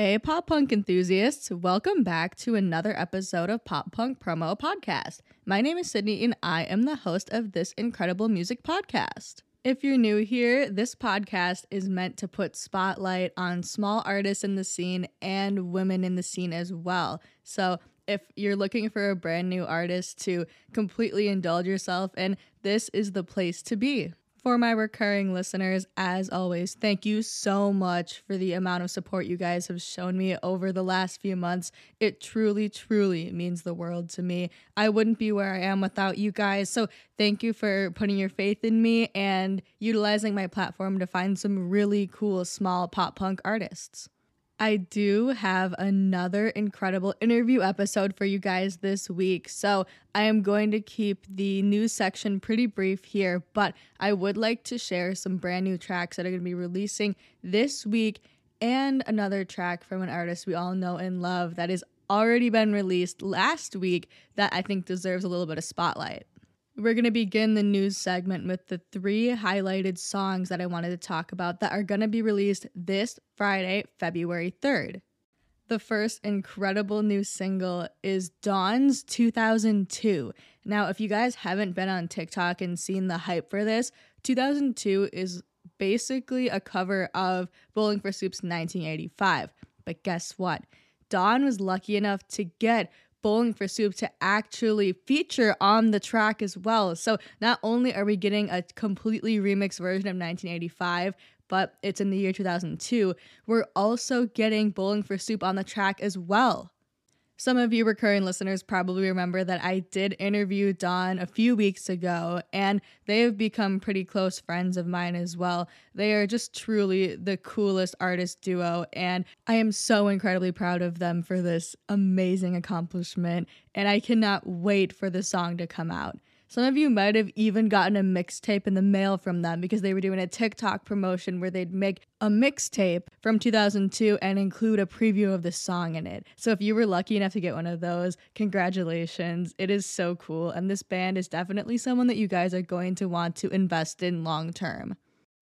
Hey, pop punk enthusiasts, welcome back to another episode of Pop Punk Promo Podcast. My name is Sydney and I am the host of this incredible music podcast. If you're new here, this podcast is meant to put spotlight on small artists in the scene and women in the scene as well. So, if you're looking for a brand new artist to completely indulge yourself in, this is the place to be. For my recurring listeners, as always, thank you so much for the amount of support you guys have shown me over the last few months. It truly, truly means the world to me. I wouldn't be where I am without you guys. So, thank you for putting your faith in me and utilizing my platform to find some really cool small pop punk artists. I do have another incredible interview episode for you guys this week. So I am going to keep the news section pretty brief here, but I would like to share some brand new tracks that are going to be releasing this week and another track from an artist we all know and love that has already been released last week that I think deserves a little bit of spotlight. We're going to begin the news segment with the three highlighted songs that I wanted to talk about that are going to be released this Friday, February 3rd. The first incredible new single is Dawn's 2002. Now, if you guys haven't been on TikTok and seen the hype for this, 2002 is basically a cover of Bowling for Soup's 1985. But guess what? Dawn was lucky enough to get Bowling for Soup to actually feature on the track as well. So not only are we getting a completely remixed version of 1985, but it's in the year 2002, we're also getting Bowling for Soup on the track as well. Some of you recurring listeners probably remember that I did interview Dawn a few weeks ago, and they have become pretty close friends of mine as well. They are just truly the coolest artist duo, and I am so incredibly proud of them for this amazing accomplishment, and I cannot wait for the song to come out. Some of you might have even gotten a mixtape in the mail from them because they were doing a TikTok promotion where they'd make a mixtape from 2002 and include a preview of the song in it. So if you were lucky enough to get one of those, congratulations. It is so cool. And this band is definitely someone that you guys are going to want to invest in long term.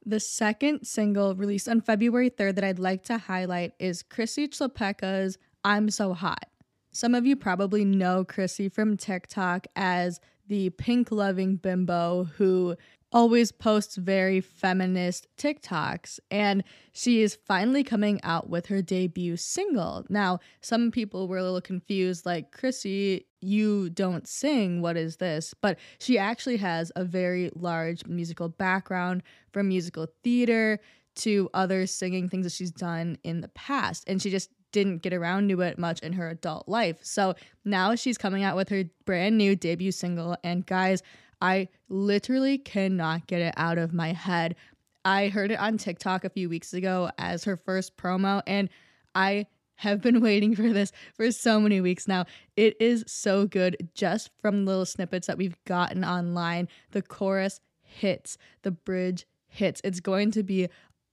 The second single released on February 3rd that I'd like to highlight is Chrissy Chlapecka's I'm So Hot. Some of you probably know Chrissy from TikTok as the pink loving bimbo who always posts very feminist TikToks. And she is finally coming out with her debut single. Now, some people were a little confused like, Chrissy, you don't sing. What is this? But she actually has a very large musical background from musical theater to other singing things that she's done in the past. And she just didn't get around to it much in her adult life. So now she's coming out with her brand new debut single. And guys, I literally cannot get it out of my head. I heard it on TikTok a few weeks ago as her first promo, and I have been waiting for this for so many weeks now. It is so good just from little snippets that we've gotten online. The chorus hits, the bridge hits. It's going to be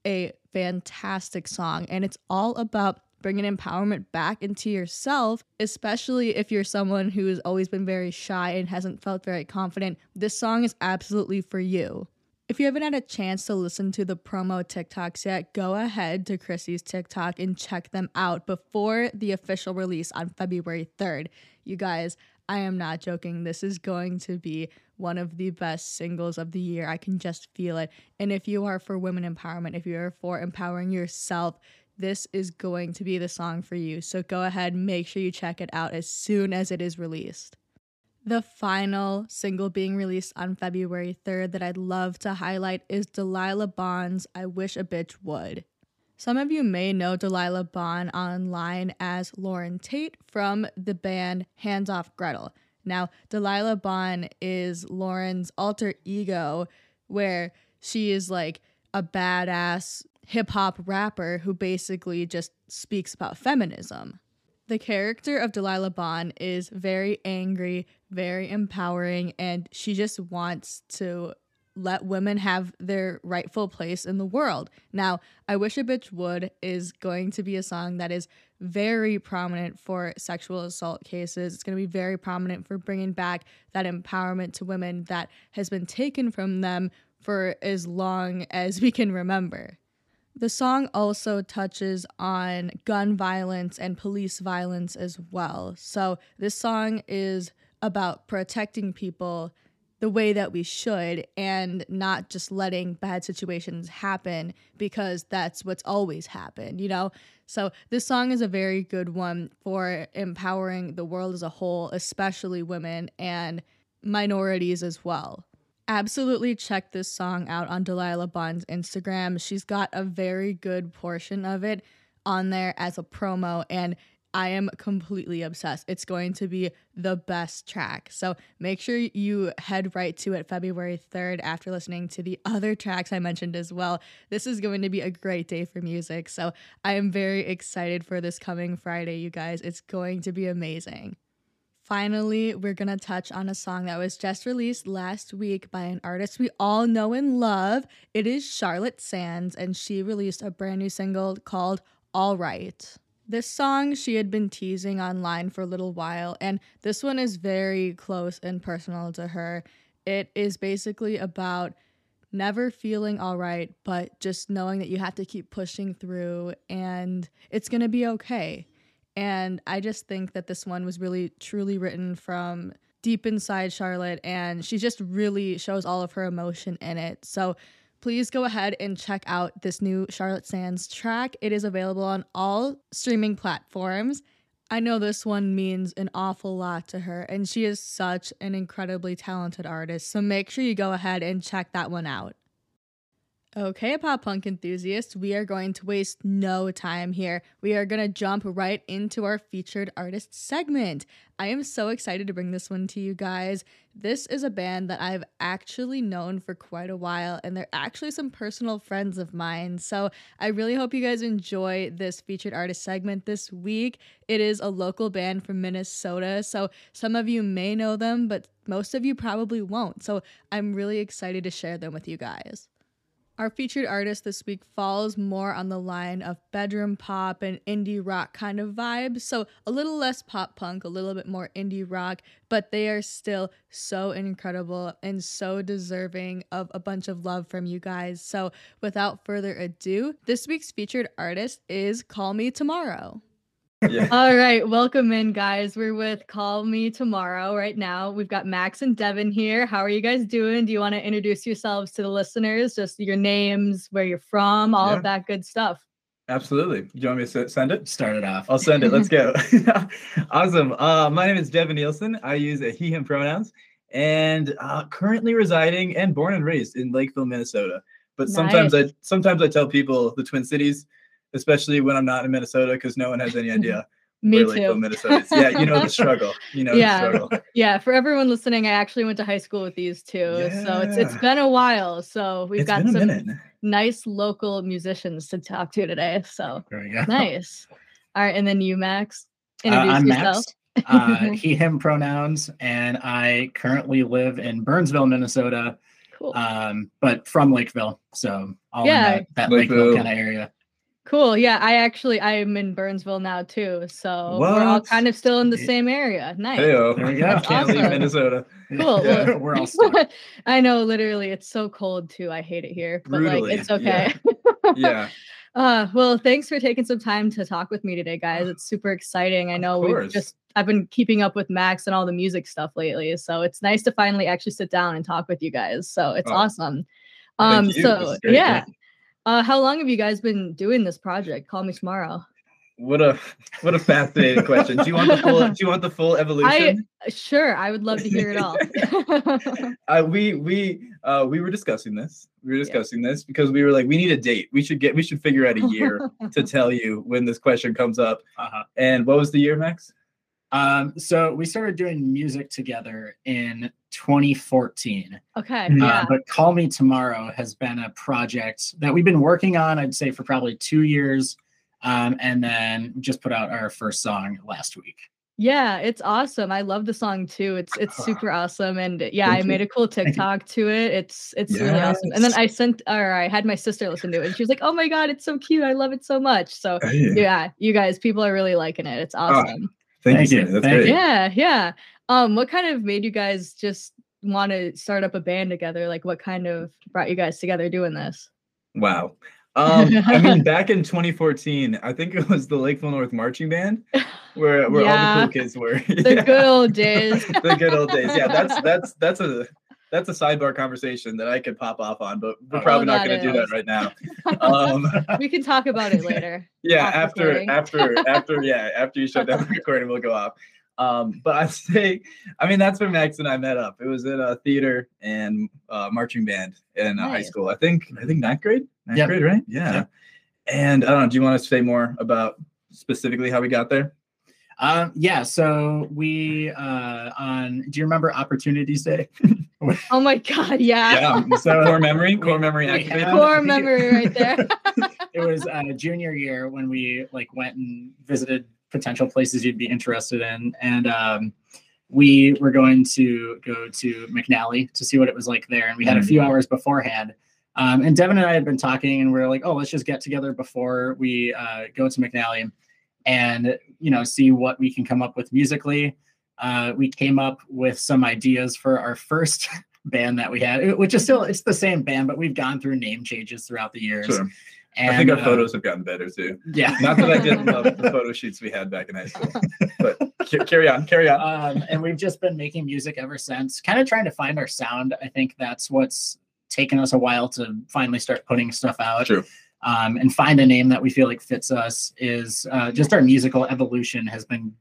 a fantastic song, and it's all about bringing empowerment back into yourself, especially if you're someone who has always been very shy and hasn't felt very confident. This song is absolutely for you. If you haven't had a chance to listen to the promo TikToks yet, go ahead to Chrissy's TikTok and check them out before the official release on February 3rd. You guys, I am not joking. This is going to be one of the best singles of the year. I can just feel it. And if you are for women empowerment, if you are for empowering yourself, this is going to be the song for you. So go ahead, make sure you check it out as soon as it is released. The final single being released on February 3rd that I'd love to highlight is Delilah Bond's I Wish a Bitch Would. Some of you may know Delilah Bond online as Lauren Tate from the band Hands Off Gretel. Now, Delilah Bond is Lauren's alter ego, where she is like a badass hip hop rapper who basically just speaks about feminism. The character of Delilah Bond is very angry, very empowering, and she just wants to let women have their rightful place in the world. Now, I Wish a Bitch Would is going to be a song that is very prominent for sexual assault cases. It's going to be very prominent for bringing back that empowerment to women that has been taken from them for as long as we can remember. The song also touches on gun violence and police violence as well. So, this song is about protecting people the way that we should and not just letting bad situations happen because that's what's always happened, you know? So, this song is a very good one for empowering the world as a whole, especially women and minorities as well. Absolutely check this song out on Delilah Bond's Instagram. She's got a very good portion of it on there as a promo, and I am completely obsessed. It's going to be the best track. So make sure you head right to it February 3rd after listening to the other tracks I mentioned as well. This is going to be a great day for music. So I am very excited for this coming Friday, you guys. It's going to be amazing. Finally, we're going to touch on a song that was just released last week by an artist we all know and love. It is Charlotte Sands, and she released a brand new single called All Right. This song she had been teasing online for a little while, and this one is very close and personal to her. It is basically about never feeling all right, but just knowing that you have to keep pushing through and it's to be okay. And I just think that this one was really truly written from deep inside Charlotte, and she just really shows all of her emotion in it. So please go ahead and check out this new Charlotte Sands track. It is available on all streaming platforms. I know this one means an awful lot to her, and she is such an incredibly talented artist. So make sure you go ahead and check that one out. Okay, pop punk enthusiasts, we are going to waste no time here. We are going to jump right into our featured artist segment. I am so excited to bring this one to you guys. This is a band that I've actually known for quite a while, and they're actually some personal friends of mine. So I really hope you guys enjoy this featured artist segment this week. It is a local band from Minnesota, so some of you may know them, but most of you probably won't. So I'm really excited to share them with you guys. Our featured artist this week falls more on the line of bedroom pop and indie rock kind of vibes. So a little less pop punk, a little bit more indie rock, but they are still so incredible and so deserving of a bunch of love from you guys. So without further ado, this week's featured artist is Call Me Tomorrow. Yeah. All right, welcome in, guys. We're with Call Me Tomorrow right now. We've got Max and Devin here. How are you guys doing? Do you want to introduce yourselves to the listeners? Just your names, where you're from, all yeah. of that good stuff. Absolutely. Do you want me to send it? Start it off. I'll send it. Let's go. awesome. Uh, my name is Devin Nielsen. I use a he, him pronouns and uh, currently residing and born and raised in Lakeville, Minnesota. But nice. sometimes I sometimes I tell people the Twin Cities especially when I'm not in Minnesota because no one has any idea. Me too. Minnesota. Yeah, you know the struggle. You know yeah. the struggle. Yeah, for everyone listening, I actually went to high school with these two. Yeah. So it's it's been a while. So we've it's got some minute. nice local musicians to talk to today. So nice. All right, and then you, Max. Introduce uh, I'm yourself. Max. uh, he, him pronouns, and I currently live in Burnsville, Minnesota. Cool. Um, but from Lakeville, so all yeah. in that, that Lakeville, Lakeville kind of area. Cool. Yeah, I actually I'm in Burnsville now too, so what? we're all kind of still in the same area. Nice. Hey, there we go. Can't awesome. leave Minnesota. Cool. Yeah. Well, we're all stuck. I know. Literally, it's so cold too. I hate it here, but Brutally. like it's okay. Yeah. yeah. Uh, well, thanks for taking some time to talk with me today, guys. It's super exciting. I know we've just I've been keeping up with Max and all the music stuff lately, so it's nice to finally actually sit down and talk with you guys. So it's oh. awesome. Um, so yeah. Uh, how long have you guys been doing this project? Call me tomorrow. What a what a fascinating question. Do you want the full do you want the full evolution? I, sure, I would love to hear it all. uh, we we uh, we were discussing this. We were discussing yeah. this because we were like, we need a date. We should get we should figure out a year to tell you when this question comes up. Uh-huh. And what was the year, Max? Um, so we started doing music together in 2014. Okay. Uh, yeah. But Call Me Tomorrow has been a project that we've been working on, I'd say, for probably two years. Um, and then just put out our first song last week. Yeah, it's awesome. I love the song too. It's it's super awesome. And yeah, Thank I made a cool TikTok to it. It's it's yes. really awesome. And then I sent or I had my sister listen to it and she was like, Oh my god, it's so cute. I love it so much. So hey. yeah, you guys, people are really liking it. It's awesome. Oh, Thank, Thank you. you. That's Thank great. Yeah, yeah. Um, what kind of made you guys just want to start up a band together? Like, what kind of brought you guys together doing this? Wow. Um, I mean, back in 2014, I think it was the Lakeville North Marching Band, where where yeah. all the cool kids were. The yeah. good old days. the good old days. Yeah, that's that's that's a that's a sidebar conversation that I could pop off on, but we're oh, probably not going to do that right now. Um, we can talk about it later. Yeah, after after after yeah after you shut down the recording, we'll go off. Um, but I'd say, I mean, that's where Max and I met up. It was in a theater and uh, marching band in uh, nice. high school. I think I think ninth grade, ninth yep. grade, right? Yeah. Yep. And I don't know. Do you want to say more about specifically how we got there? Um, yeah, so we uh on do you remember Opportunities Day? oh my god, yeah. Yeah. So core memory, core memory activated. Core memory right there. it was uh junior year when we like went and visited potential places you'd be interested in. And um we were going to go to McNally to see what it was like there. And we had a few mm-hmm. hours beforehand. Um, and Devin and I had been talking, and we are like, "Oh, let's just get together before we uh, go to McNally." and you know see what we can come up with musically. Uh, we came up with some ideas for our first band that we had, which is still it's the same band, but we've gone through name changes throughout the years. Sure. And, I think our uh, photos have gotten better too. Yeah. Not that I didn't love the photo shoots we had back in high school, but carry on, carry on. Um, and we've just been making music ever since, kind of trying to find our sound. I think that's what's taken us a while to finally start putting stuff out. True um, and find a name that we feel like fits us is uh, just our musical evolution has been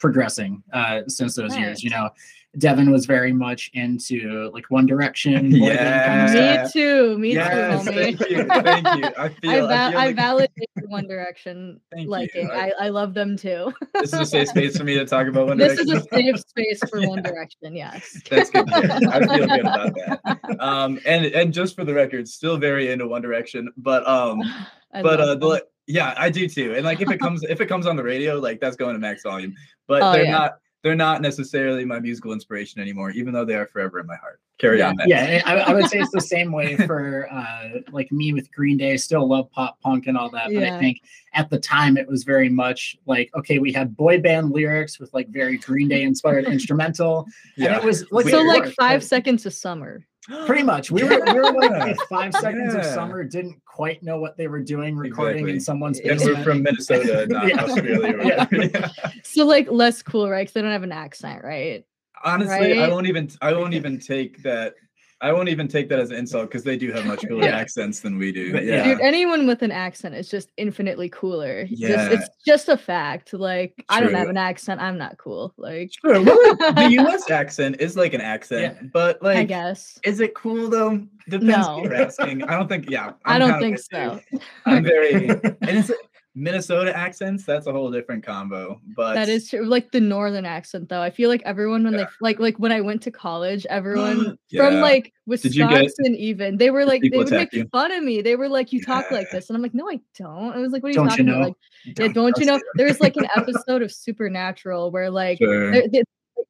progressing uh, since those nice. years. You know, Devin was very much into like One Direction. yeah, kind of me too. Me yes, too. Thank you. Thank you. I feel. I, va- I, feel like... I validate One Direction liking. I, I, love them too. this is a safe space for me to talk about One this Direction. This is a safe space for yeah. One Direction. Yes. That's good. I feel good about that. Um, and and just for the record, still very into One Direction, but um, but uh, the, yeah, I do too. And like if it comes if it comes on the radio, like that's going to max volume. But oh, they're yeah. not they're not necessarily my musical inspiration anymore, even though they are forever in my heart. Carry yeah, on. Yeah, I, I, would say it's the same way for uh, like me with Green Day. Still love pop punk and all that, but. I think at the time it was very much like okay, we had boy band lyrics with like very Green Day inspired instrumental, yeah. and it was like so like five seconds of summer. Pretty much, we were we were like five seconds yeah. of summer didn't quite know what they were doing recording exactly. in someone's and we're from Minnesota, not yeah. Australia. yeah. So like less cool, right? Because they don't have an accent, right? Honestly, right? I won't even I won't even take that I won't even take that as an insult because they do have much cooler yeah. accents than we do. But, yeah. Dude, anyone with an accent is just infinitely cooler. Yeah. Just, it's just a fact. Like, True. I don't have an accent. I'm not cool. Like, True. Well, the US accent is like an accent, yeah. but like, I guess. Is it cool though? Depends no. you're asking. I don't think, yeah. I'm I do not think so. I'm very, and it's, Minnesota accents, that's a whole different combo. But that is true. Like the northern accent though. I feel like everyone when yeah. they like like when I went to college, everyone yeah. from like Wisconsin even, they were like they would make you? fun of me. They were like, You talk like this. And I'm like, No, I don't. I was like, What are you don't talking you know? about? Like, don't yeah, don't you know? There's like an episode of Supernatural where like sure. they,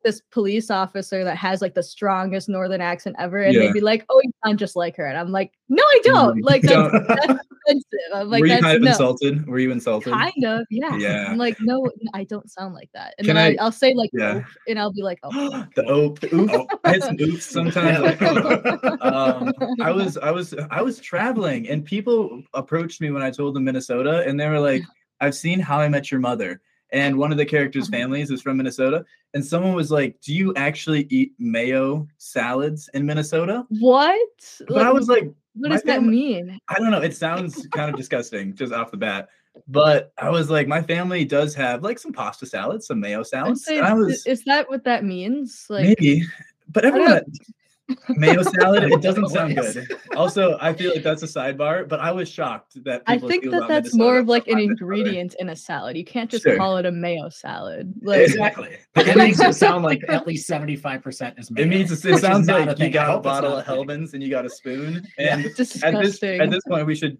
this police officer that has like the strongest northern accent ever, and yeah. they'd be like, "Oh, you sound just like her," and I'm like, "No, I don't." Like that's, that's offensive. I'm like, Were you kind of no. insulted? Were you insulted? Kind of, yeah. Yeah. I'm like, no, I don't sound like that, and Can then I, will say like, yeah. and I'll be like, oh, the oop, oop. Oh, I some oops sometimes. um, I was, I was, I was traveling, and people approached me when I told them Minnesota, and they were like, "I've seen How I Met Your Mother." And one of the characters' uh-huh. families is from Minnesota. And someone was like, "Do you actually eat mayo salads in Minnesota?" What? But like, I was like, "What does family, that mean?" I don't know. It sounds kind of disgusting just off the bat. But I was like, my family does have like some pasta salads, some mayo salads. I was, is that what that means? Like, maybe. But everyone, mayo salad it doesn't sound good. Also i feel like that's a sidebar but i was shocked that i think that that's Minnesota more of like an ingredient in a salad. You can't just sure. call it a mayo salad. Like, exactly. It makes it sound like at least 75% is mayo, it means it sounds like you got a bottle of Hellmann's and you got a spoon and at this at this point we should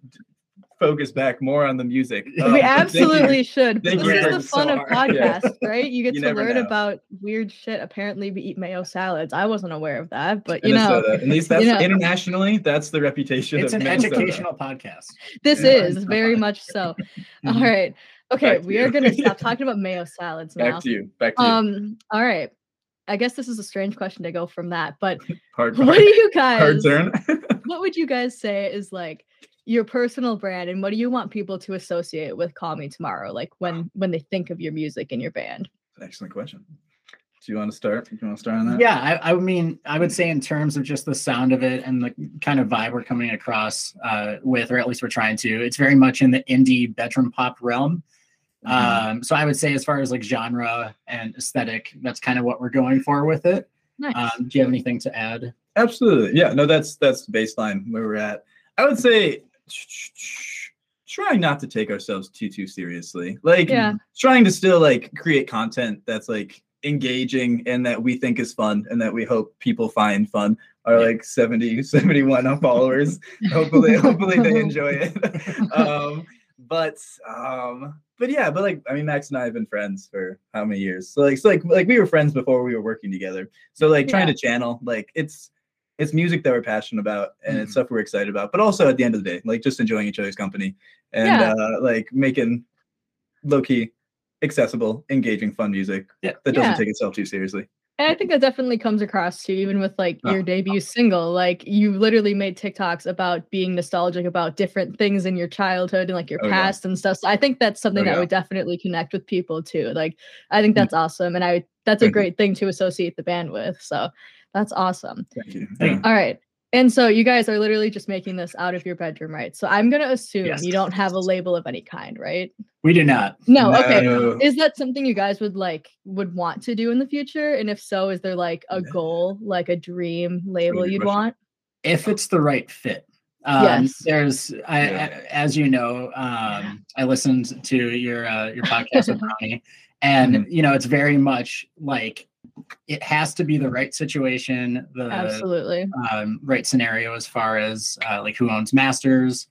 focus back more on the music. Um, we absolutely should. This is the fun so of podcasts, yeah. right? You get you to learn know. about weird shit. Apparently, we eat mayo salads. I wasn't aware of that, but you know, at least that's you know. internationally, that's the reputation. It's an Minnesota. educational podcast. This yeah, is very much so. All right. Okay, we are going to stop talking about mayo salads now. Back to you. Back to you. Um. All right. I guess this is a strange question to go from that, but hard, what do you guys? Hard turn. what would you guys say is like your personal brand and what do you want people to associate with Call Me Tomorrow? Like when when they think of your music and your band? Excellent question. Do you want to start? Do you want to start on that? Yeah, I, I, mean, I would say in terms of just the sound of it and the kind of vibe we're coming across uh, with, or at least we're trying to, it's very much in the indie bedroom pop realm. Mm-hmm. Um, so I would say, as far as like genre and aesthetic, that's kind of what we're going for with it. Nice. Um, do you have anything to add? Absolutely. Yeah. No, that's that's the baseline where we're at. I would say trying not to take ourselves too too seriously. Like yeah. trying to still like create content that's like engaging and that we think is fun and that we hope people find fun are like 70 71 followers hopefully hopefully they enjoy it um but um but yeah but like i mean max and i have been friends for how many years so like so like like we were friends before we were working together so like trying yeah. to channel like it's it's music that we're passionate about and mm-hmm. it's stuff we're excited about but also at the end of the day like just enjoying each other's company and yeah. uh like making low-key accessible, engaging, fun music yeah. that doesn't yeah. take itself too seriously. And I think that definitely comes across too, even with like your oh, debut oh. single. Like you literally made TikToks about being nostalgic about different things in your childhood and like your oh, past yeah. and stuff. So I think that's something oh, that yeah. would definitely connect with people too. Like I think mm. that's awesome. And I that's a great thing to associate the band with. So that's awesome. Thank you. All right. And so you guys are literally just making this out of your bedroom, right? So I'm gonna assume yes. you don't have a label of any kind, right? We do not. No, no, okay. Is that something you guys would like would want to do in the future? And if so, is there like a goal, like a dream label you'd question. want? If it's the right fit. Um, yes. There's, I, yeah. I, as you know, um, I listened to your uh, your podcast with Ronnie, and mm-hmm. you know, it's very much like it has to be the right situation, the absolutely um, right scenario as far as uh, like who owns masters.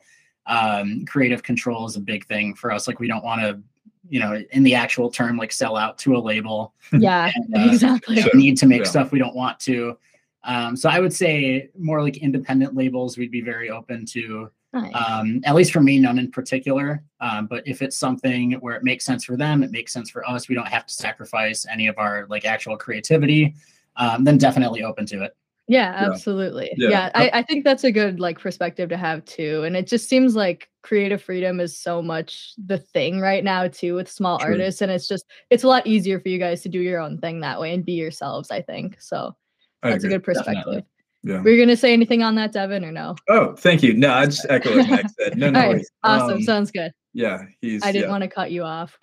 Um, creative control is a big thing for us. Like we don't want to, you know, in the actual term, like sell out to a label. Yeah, and, uh, exactly. Need to make yeah. stuff we don't want to. Um, so I would say more like independent labels, we'd be very open to. Nice. Um, at least for me, none in particular. Um, but if it's something where it makes sense for them, it makes sense for us. We don't have to sacrifice any of our like actual creativity. Um, then definitely open to it. Yeah, absolutely. Yeah, yeah I, I think that's a good like perspective to have too. And it just seems like creative freedom is so much the thing right now too with small True. artists. And it's just it's a lot easier for you guys to do your own thing that way and be yourselves, I think. So that's a good perspective. Definitely. Yeah. Were you gonna say anything on that, Devin, or no? Oh, thank you. No, I just echo what Max said. No, no right. Awesome. Um, Sounds good. Yeah, he's. I didn't yeah. want to cut you off.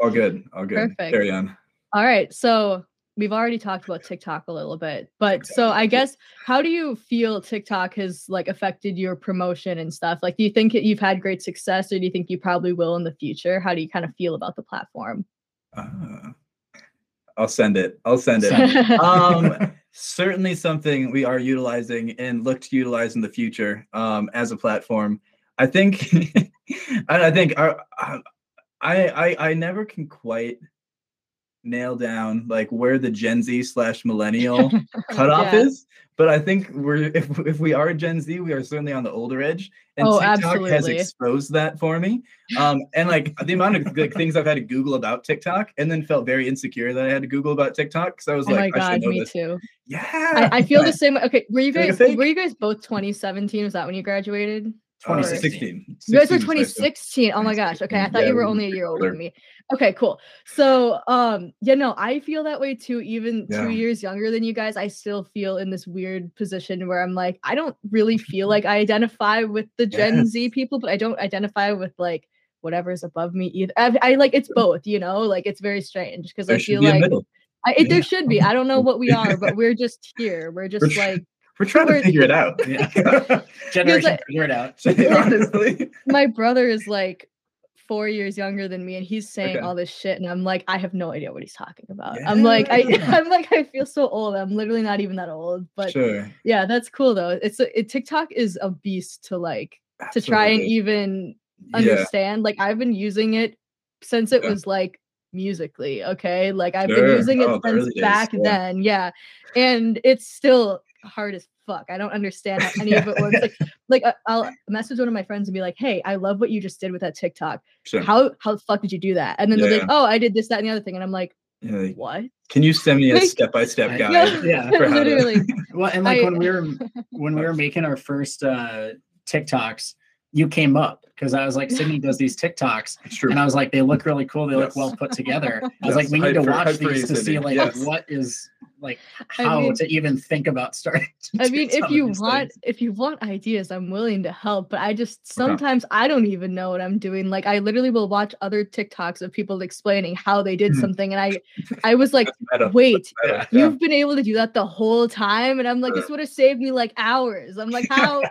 all good. All good. Perfect. Carry on. All right. So we've already talked about TikTok a little bit, but okay. so I guess how do you feel TikTok has like affected your promotion and stuff? Like, do you think you've had great success, or do you think you probably will in the future? How do you kind of feel about the platform? Uh, I'll send it. I'll send it. um, certainly something we are utilizing and look to utilize in the future um, as a platform. I think, I think our, I, I, I never can quite nail down like where the Gen Z slash millennial cutoff yeah. is. But I think we're if if we are Gen Z, we are certainly on the older edge. And oh, TikTok absolutely. has exposed that for me. Um, and like the amount of like things I've had to Google about TikTok and then felt very insecure that I had to Google about TikTok. So I was oh like, my God, me this. too. Yeah. I, I, feel the same. Okay. Were you guys were you guys both 2017? Was that when you graduated? 2016. You guys were 2016. Oh my gosh. Okay. I thought yeah, you were only a year older than me. Okay, cool. So um yeah, no, I feel that way too. Even yeah. two years younger than you guys, I still feel in this weird position where I'm like, I don't really feel like I identify with the Gen yes. Z people, but I don't identify with like whatever's above me either. I, I like it's both, you know, like it's very strange because I feel like I, it, there should be. I don't know what we are, but we're just here. We're just like we're trying to figure it out. Yeah. Generation like, figure it out. Honestly. My brother is like four years younger than me and he's saying okay. all this shit and I'm like, I have no idea what he's talking about. Yeah. I'm like, I I'm like, I feel so old. I'm literally not even that old. But sure. yeah, that's cool though. It's a, it, TikTok is a beast to like Absolutely. to try and even understand. Yeah. Like I've been using it since it yeah. was like musically okay like i've sure. been using it oh, since back yeah. then yeah and it's still hard as fuck. I don't understand how any of it works. Like, like uh, I'll message one of my friends and be like, "Hey, I love what you just did with that TikTok. Sure. How how the fuck did you do that?" And then yeah. they're like, "Oh, I did this, that, and the other thing." And I'm like, yeah, like, "What? Can you send me a step by step guide?" Yeah, yeah literally. well, and like I, when we were when we were making our first uh TikToks, you came up because I was like, Sydney does these TikToks, and I was like, they look really cool. They yes. look well put together. I was yes. like, we need to watch these to see like yes. what is like how I mean, to even think about starting. I mean, if you want things. if you want ideas, I'm willing to help, but I just sometimes okay. I don't even know what I'm doing. Like I literally will watch other TikToks of people explaining how they did mm-hmm. something and I I was like, "Wait, yeah. you've been able to do that the whole time?" And I'm like, "This would have saved me like hours." I'm like, "How?"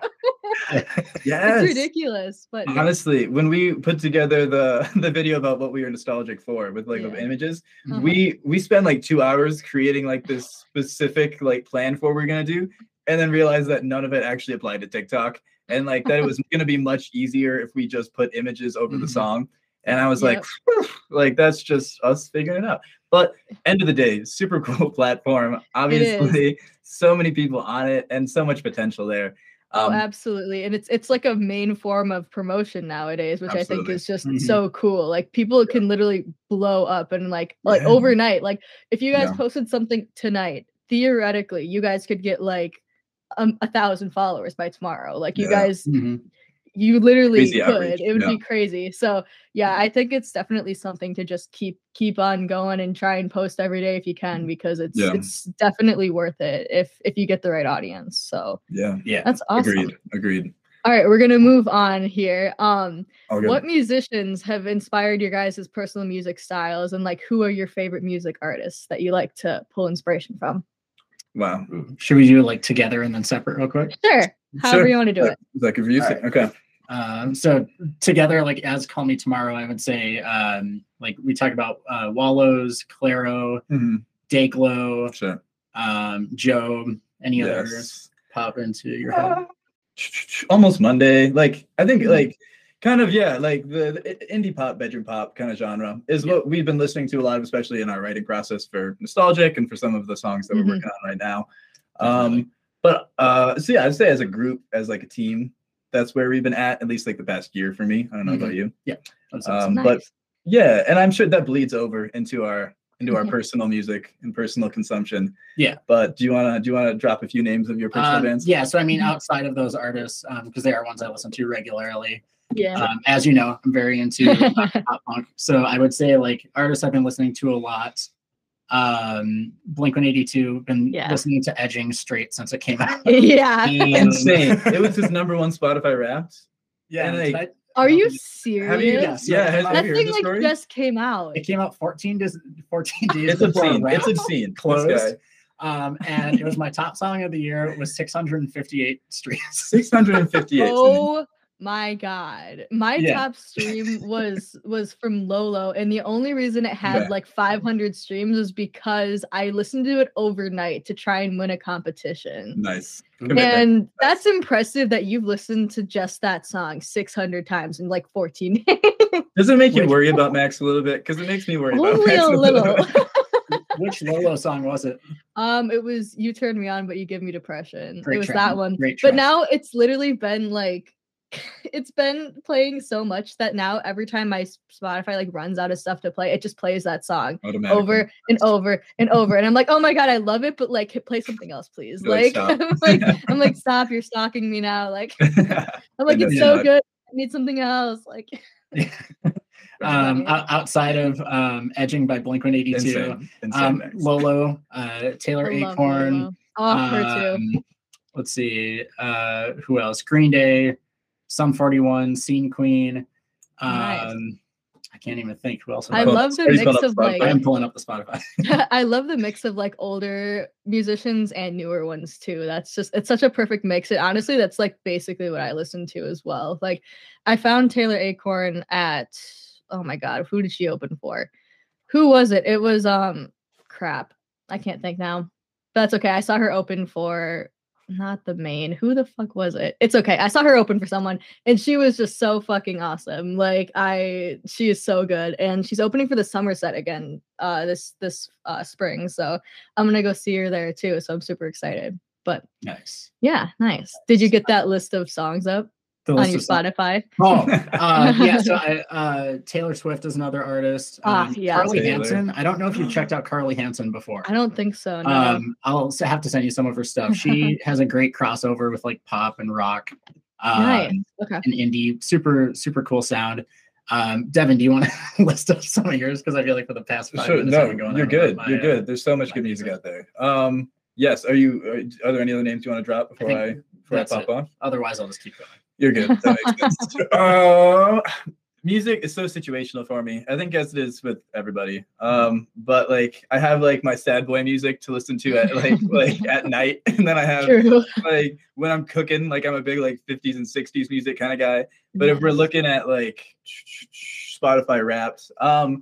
yes. It's ridiculous, but honestly, when we put together the the video about what we were nostalgic for with like yeah. the images, uh-huh. we we spend like 2 hours creating like this specific like plan for what we're gonna do, and then realized that none of it actually applied to TikTok, and like that it was gonna be much easier if we just put images over mm-hmm. the song. And I was yep. like, like that's just us figuring it out. But end of the day, super cool platform. Obviously, so many people on it and so much potential there. Oh, um, oh, absolutely. And it's it's like a main form of promotion nowadays, which absolutely. I think is just mm-hmm. so cool. Like people yeah. can literally blow up and like like yeah. overnight. Like if you guys yeah. posted something tonight, theoretically, you guys could get like um, a thousand followers by tomorrow. Like you guys mm-hmm you literally crazy could. average. it would yeah. be crazy. So yeah i think it's definitely something to just keep keep on going and try and post every day if you can because it's yeah. it's definitely worth it if if you get the right audience. So yeah. Yeah. that's awesome. Agreed. Agreed all right we're gonna move on here. Um okay. what musicians have inspired your guys' personal music styles and like who are your favorite music artists that you like to pull inspiration from? Wow. Should we do it like together and then separate real quick? Sure however sure. you want to do it is that good for you right. okay um, so together, like as Call Me Tomorrow, I would say, um, like we talk about uh, Wallows, Clairo, mm-hmm. Dayglow, sure. um, Djo. Any yes. others pop into your head? Uh, almost Monday. Like I think, mm-hmm. like kind of yeah, like the, the, indie pop, bedroom pop kind of genre is yeah. what we've been listening to a lot, of, especially in our writing process for nostalgic and for some of the songs that mm-hmm. we're working on right now. Um, but uh, so yeah, I'd say as a group, as like a team, that's where we've been at at least like the past year for me. I don't know mm-hmm. about you. Yeah. Um, nice. But yeah, and I'm sure that bleeds over into our into our mm-hmm. personal music and personal consumption. Yeah. But do you wanna do you wanna drop a few names of your personal um, bands? Yeah. So I mean, mm-hmm. outside of those artists, because um, they are ones I listen to regularly. Yeah. Um, as you know, I'm very into pop punk. So I would say like artists I've been listening to a lot um blink 182 been yeah. listening to edging straight since it came out. Yeah. Insane. It was his number one spotify wrapped. Yeah. And like, are you serious? Have you, yes, yeah has, that thing like story? just came out. It came out 14 days 14 days it's obscene. It's obscene. Closed. um, and it was my top song of the year. It was 658 streams. 658. oh my god my yeah. top stream was was from lolo and the only reason it had yeah. like 500 streams was because i listened to it overnight to try and win a competition nice and that's impressive that you've listened to just that song 600 times in like 14 days does it make you worry about max a little bit because it makes me worry only about max a little which Lolo song was it? Um, it was "You Turn Me On, But You Give Me Depression." Great it was that one. But now it's literally been like it's been playing so much that now every time my Spotify like runs out of stuff to play, it just plays that song over and over and over. And I'm like, oh my god, I love it, but like play something else, please. Like, like I'm like, I'm like, stop, you're stalking me now. Like I'm like, it's so good. I need something else. Like um outside of um edging by Blink 182, um Lolo, uh Taylor Acorn. Oh, her too. Um, let's see, uh who else? Green Day. Sum 41, Scene Queen. Um, nice. I can't even think who else. I love the mix of like. I'm pulling up the Spotify. I love the mix of like older musicians and newer ones too. That's just it's such a perfect mix. It honestly, that's like basically what I listen to as well. Like, I found Taylor Acorn at oh my god, who did she open for? Who was it? It was um crap. I can't think now. But That's okay. I saw her open for not the main. Who the fuck was it? It's okay. I saw her open for someone and she was just so fucking awesome. Like I she is so good and she's opening for the Somerset again uh this this uh spring. So I'm going to go see her there too. So I'm super excited. But nice. Yeah, nice. Did you get that list of songs up? On your Spotify. Oh, uh, yeah. So I, uh, Taylor Swift is another artist. Ah, um, ah, yeah. Carlie Hanson. I don't know if you've checked out Carlie Hanson before. I don't think so. No. Um, I'll have to send you some of her stuff. She has a great crossover with like pop and rock. Um, nice. Okay. An indie, super super cool sound. Um, Devin, do you want to list up some of yours? Because I feel like for the past five sure, minutes, no, you're good. You're uh, good. There's so much good music out there. Um, yes. Are you? Are, are, there any other names you want to drop before I, I before I pop it. on? Otherwise, I'll just keep going. You're good. That makes sense. uh, music is so situational for me. I think as it is with everybody. Um, but like I have like my sad boy music to listen to at like like at night, and then I have True. like when I'm cooking, like I'm a big like 50s and 60s music kind of guy. But yes. if we're looking at like Spotify wraps, um,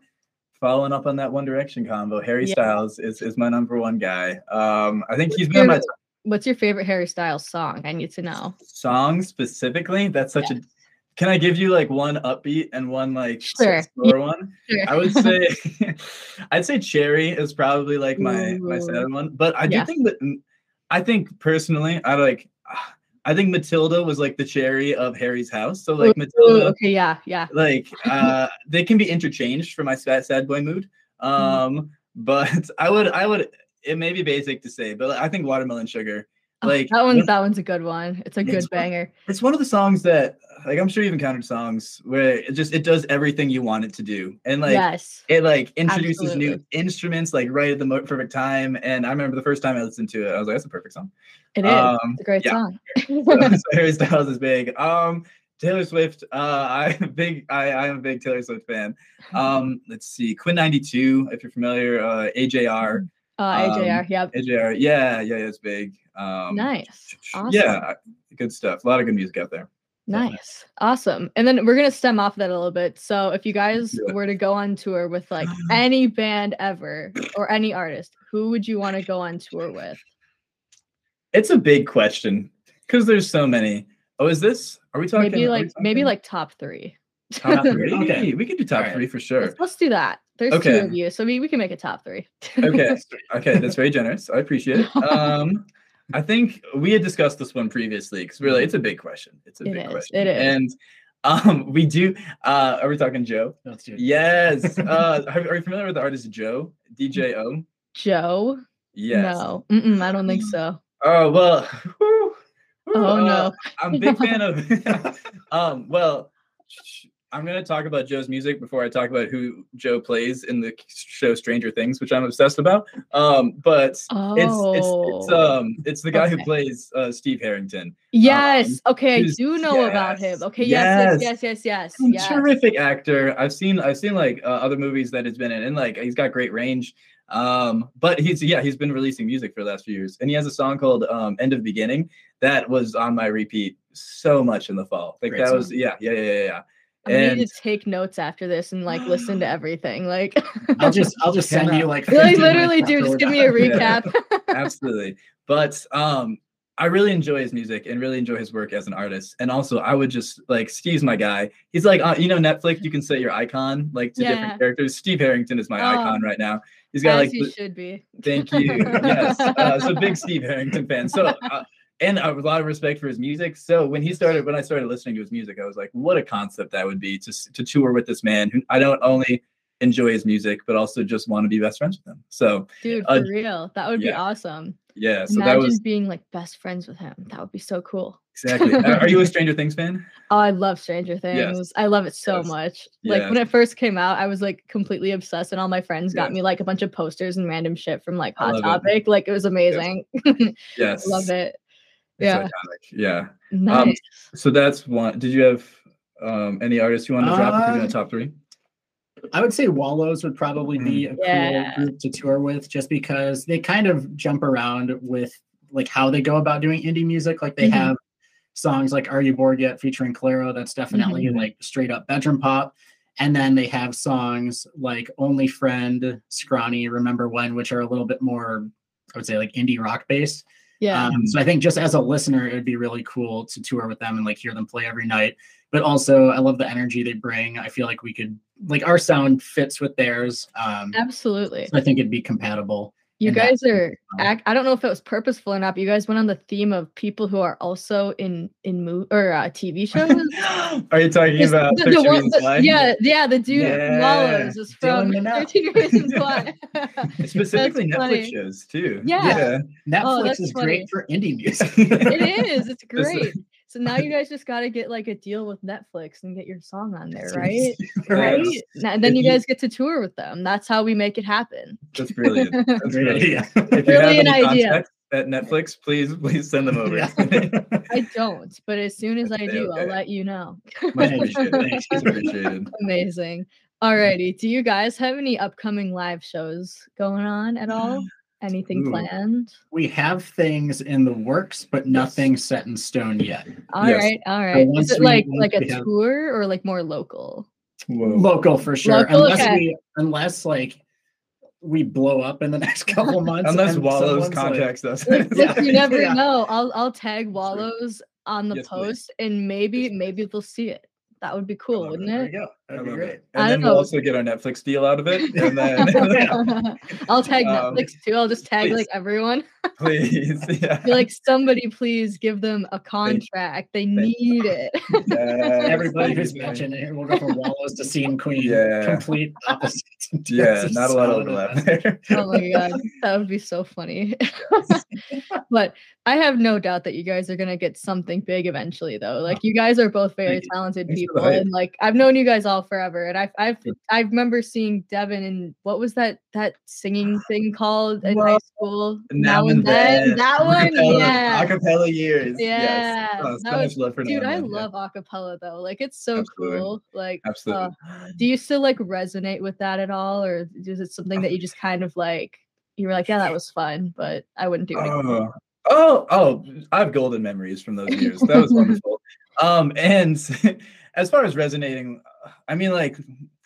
following up on that One Direction combo, Harry yeah. Styles is is my number one guy. Um, I think he's been my. What's your favorite Harry Styles song? I need to know. Song specifically? That's such yes. a can I give you like one upbeat and one like sure. slower yeah. one? Sure. I would say I'd say Cherry is probably like my Ooh. my sad one, but I do think that mm, I think personally I like I think Matilda was like the cherry of Harry's house. So like Ooh, Matilda, okay, yeah, yeah. Like uh they can be interchanged for my sad, sad boy mood. Mm-hmm. Um, mm-hmm. but I would I would it may be basic to say, but I think watermelon sugar Oh, like that one's that one's a good one. It's a good banger. One, it's one of the songs that like I'm sure you've encountered songs where it just it does everything you want it to do. And like yes, it like introduces absolutely. new instruments like right at the perfect time. And I remember the first time I listened to it, I was like, that's a perfect song. It is. Um, it's a great yeah. song. so, so Harry Styles is big. Um Taylor Swift, uh, I'm big. I, I am a big Taylor Swift fan. Um, let's see, Quinn ninety two, if you're familiar, uh, AJR. Uh, AJR, um, yeah. AJR, yeah, yeah, it's big. Um, nice. Awesome. Yeah, good stuff. A lot of good music out there. Nice. Awesome. And then we're going to stem off that a little bit. So if you guys yeah. were to go on tour with like any band ever or any artist, who would you want to go on tour with? It's a big question because there's so many. Oh, is this? Are we talking? Maybe like talking? maybe like top three. Top three. okay, we can do top right. three for sure. Let's, let's, do that. There's okay. two of you, so we, we can make a top three. okay. Okay, that's very generous. I appreciate it. Um, I think we had discussed this one previously because really it's a big question. It's a it big is, question. It is. And um, we do. Uh, are we talking Djo? Let's do it. Yes. uh, are you familiar with the artist Djo? DJ O. Djo. Yes. No, Mm-mm, I don't think so. Oh well. Whew, whew, oh uh, no. I'm a big fan of. um. Well. I'm going to talk about Djo's music before I talk about who Joe plays in the show Stranger Things, which I'm obsessed about. Um, but oh. it's, it's it's oh. um it's the guy okay. who plays uh, Steve Harrington. Yes. Um, okay, I do know yes, about him. Okay. Yes. Yes. Yes. Yes. Yes. yes. Terrific actor. I've seen I've seen like uh, other movies that he's been in, and like he's got great range. Um, but he's yeah he's been releasing music for the last few years, and he has a song called um, "End of Beginning" that was on my repeat so much in the fall. Like great that song. was yeah yeah yeah yeah. yeah I and, need to take notes after this and like listen to everything. Like I'll just I'll just send you like really literally do just give me a recap. Yeah, absolutely. But um I really enjoy his music and really enjoy his work as an artist. And also, I would just like Steve's my guy. He's like, uh, you know, Netflix. You can set your icon like to yeah. different characters. Steve Harrington is my oh, icon right now. He's got like, he should be. Thank you. yes, uh, so big Steve Harrington fan. So uh, and a lot of respect for his music. So when he started, when I started listening to his music, I was like, what a concept that would be to to tour with this man who I don't only enjoy his music, but also just want to be best friends with him. So, dude, uh, for uh, real, that would yeah. be awesome. Yeah. So Imagine that was being like best friends with him. That would be so cool. Exactly. Are you a Stranger Things fan? Oh, I love Stranger Things. Yes. I love it so yes. much. Like yes. when it first came out, I was like completely obsessed, and all my friends got me like a bunch of posters and random shit from like Hot Topic. It. Like it was amazing. Yes. love it yeah. Yeah. Um, nice. Um, so that's one. Did you have um, any artists you want to drop uh, in the top three? I would say Wallows would probably be mm. a yeah. cool group to tour with, just because they kind of jump around with like how they go about doing indie music. Like they mm-hmm. have songs like "Are You Bored Yet" featuring Clairo. That's definitely mm-hmm. like straight up bedroom pop. And then they have songs like "Only Friend," "Scrawny," "Remember When," which are a little bit more, I would say, like indie rock based. Yeah. Um, so I think just as a listener, it would be really cool to tour with them and like hear them play every night. But also, I love the energy they bring. I feel like we could like our sound fits with theirs. Um, Absolutely. So I think it'd be compatible. You guys are act, I don't know if it was purposeful or not, but you guys went on the theme of people who are also in in movie or uh, TV shows. are you talking about the, the the, Yeah, yeah, the dude yeah. Wallows is from 13 Reasons Why. Specifically Netflix funny. shows too. Yeah. yeah. Netflix oh, is funny. great for indie music. it is. It's great. So now you guys just got to get like a deal with Netflix and get your song on there, right? right. And then you guys get to tour with them. That's how we make it happen. That's brilliant. That's brilliant. Yeah. If you have any idea. At Netflix, please, please send them over. Yeah. I don't, but as soon as I do, okay. I'll let you know. appreciated. Amazing. Alrighty. Do you guys have any upcoming live shows going on at all? Anything Ooh. planned? We have things in the works, but nothing yes. set in stone yet. All yes. right, all right. Is it like like a have... tour or like more local? Whoa. Local for sure. Local? Unless okay. we unless like we blow up in the next couple months. Unless Wallows contacts like, us. yeah. You never yeah. know. I'll I'll tag Wallows on the yes, post please. and maybe yes, maybe they'll see it. That would be cool, wouldn't it? That'd be great. It. And then know. we'll also get our Netflix deal out of it. And then I'll tag um, Netflix too. I'll just tag please. like everyone. please. Yeah. Be like somebody please give them a contract. They need it. Yes. Everybody who's watching it, we'll go from Wallows to Scene Queen. Yeah. Complete opposite. Yeah, not a lot of overlap there. oh my god. That would be so funny. but I have no doubt that you guys are gonna get something big eventually though. Like you guys are both very talented people. And like I've known you guys all forever. And I've I've I remember seeing Devin in what was that that singing thing called in well, high school? Now, now and then. then. That one, yeah. Acapella years. Yeah. Yes. Oh, that was, love for dude, I then, love yeah. acapella though. Like it's so Absolutely. cool. Like Absolutely. Uh, do you still like resonate with that at all? Or is it something that you just kind of like you were like, yeah, that was fun, but I wouldn't do it. Uh, oh, oh, I have golden memories from those years. That was wonderful. Um, and as far as resonating, I mean, like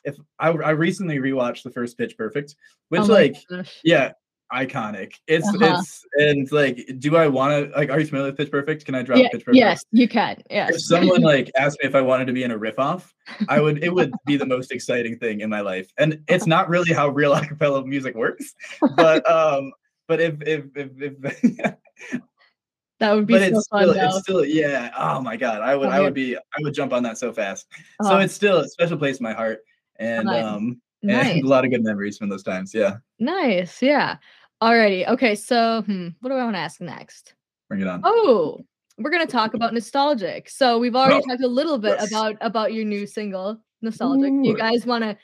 if I, I recently rewatched the first Pitch Perfect, which oh like gosh. yeah, iconic. It's uh-huh. it's and like, do I want to like? Are you familiar with Pitch Perfect? Can I drop yeah, Pitch Perfect? Yes, you can. Yes. If someone like asked me if I wanted to be in a riff off, I would. It would be the most exciting thing in my life, and it's not really how real acapella music works, but um, but if if if, if That would be but so it's fun. Still, it's still, yeah. Oh my god, I would, I would be, I would jump on that so fast. Oh. So it's still a special place in my heart, and nice. um, nice. and a lot of good memories from those times. Yeah. Nice. Yeah. Alrighty. Okay. So, hmm, what do I want to ask next? Bring it on. Oh, we're gonna talk about nostalgic. So we've already oh, talked a little bit yes. about about your new single, nostalgic. Ooh. You guys want to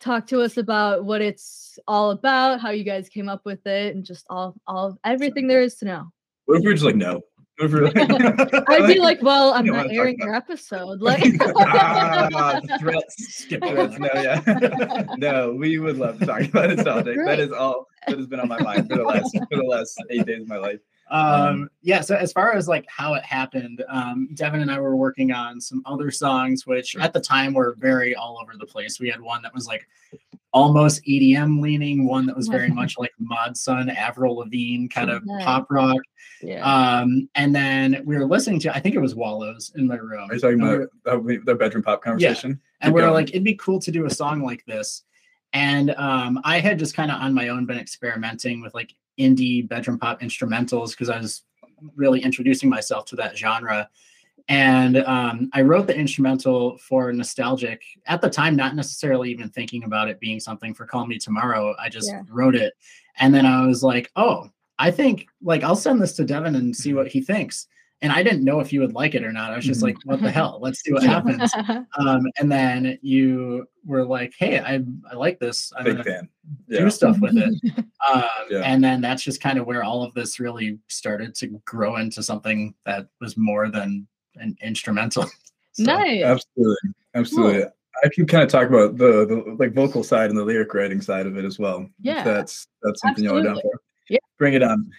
talk to us about what it's all about, how you guys came up with it, and just all all everything there is to know. What if we are just like, no? Like, I'd be like, well, I'm not airing your episode. Like, ah, threats, skip threats. No, yeah, no, we would love to talk about nostalgic. That is all that has been on my mind for the last for the last eight days of my life. Um, yeah, so as far as like how it happened, um, Devin and I were working on some other songs, which at the time were very all over the place. We had one that was like almost EDM leaning, one that was very much like Mod Sun, Avril Lavigne kind of yeah. pop rock. Yeah. Um, and then we were listening to, I think it was Wallows in my room. Are you talking about uh, the bedroom pop conversation? Yeah. And we were like, it'd be cool to do a song like this. And um, I had just kind of on my own been experimenting with like indie bedroom pop instrumentals because I was really introducing myself to that genre. And um, I wrote the instrumental for Nostalgic at the time, not necessarily even thinking about it being something for Call Me Tomorrow. I just yeah. wrote it. And then I was like, oh, I think like I'll send this to Devin and see what he thinks and I didn't know if you would like it or not. I was just mm-hmm. like, what the hell? Let's see what happens. um, and then you were like, hey, I, I like this. I'm Big fan. Yeah. Do stuff with it. Um, yeah. And then that's just kind of where all of this really started to grow into something that was more than an instrumental. so, nice. Absolutely. Absolutely. Cool. I can kind of talk about the, the like vocal side and the lyric writing side of it as well. Yeah. that's that's something Absolutely. y'all are down for. Yeah. Bring it on.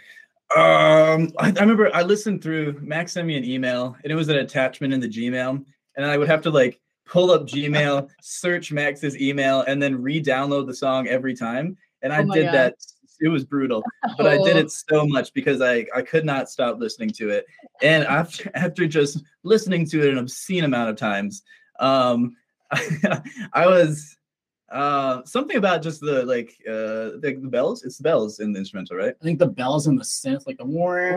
Um, I, I, remember I listened through Max sent me an email and it was an attachment in the Gmail, and I would have to like pull up Gmail, search Max's email, and then re-download the song every time. And I oh did God. that. It was brutal, but I did it so much because I I could not stop listening to it. And after after just listening to it an obscene amount of times, um, I was uh, something about just the like uh the, the, bells. It's the bells in the instrumental, right? I think the bells and the synth, like the war,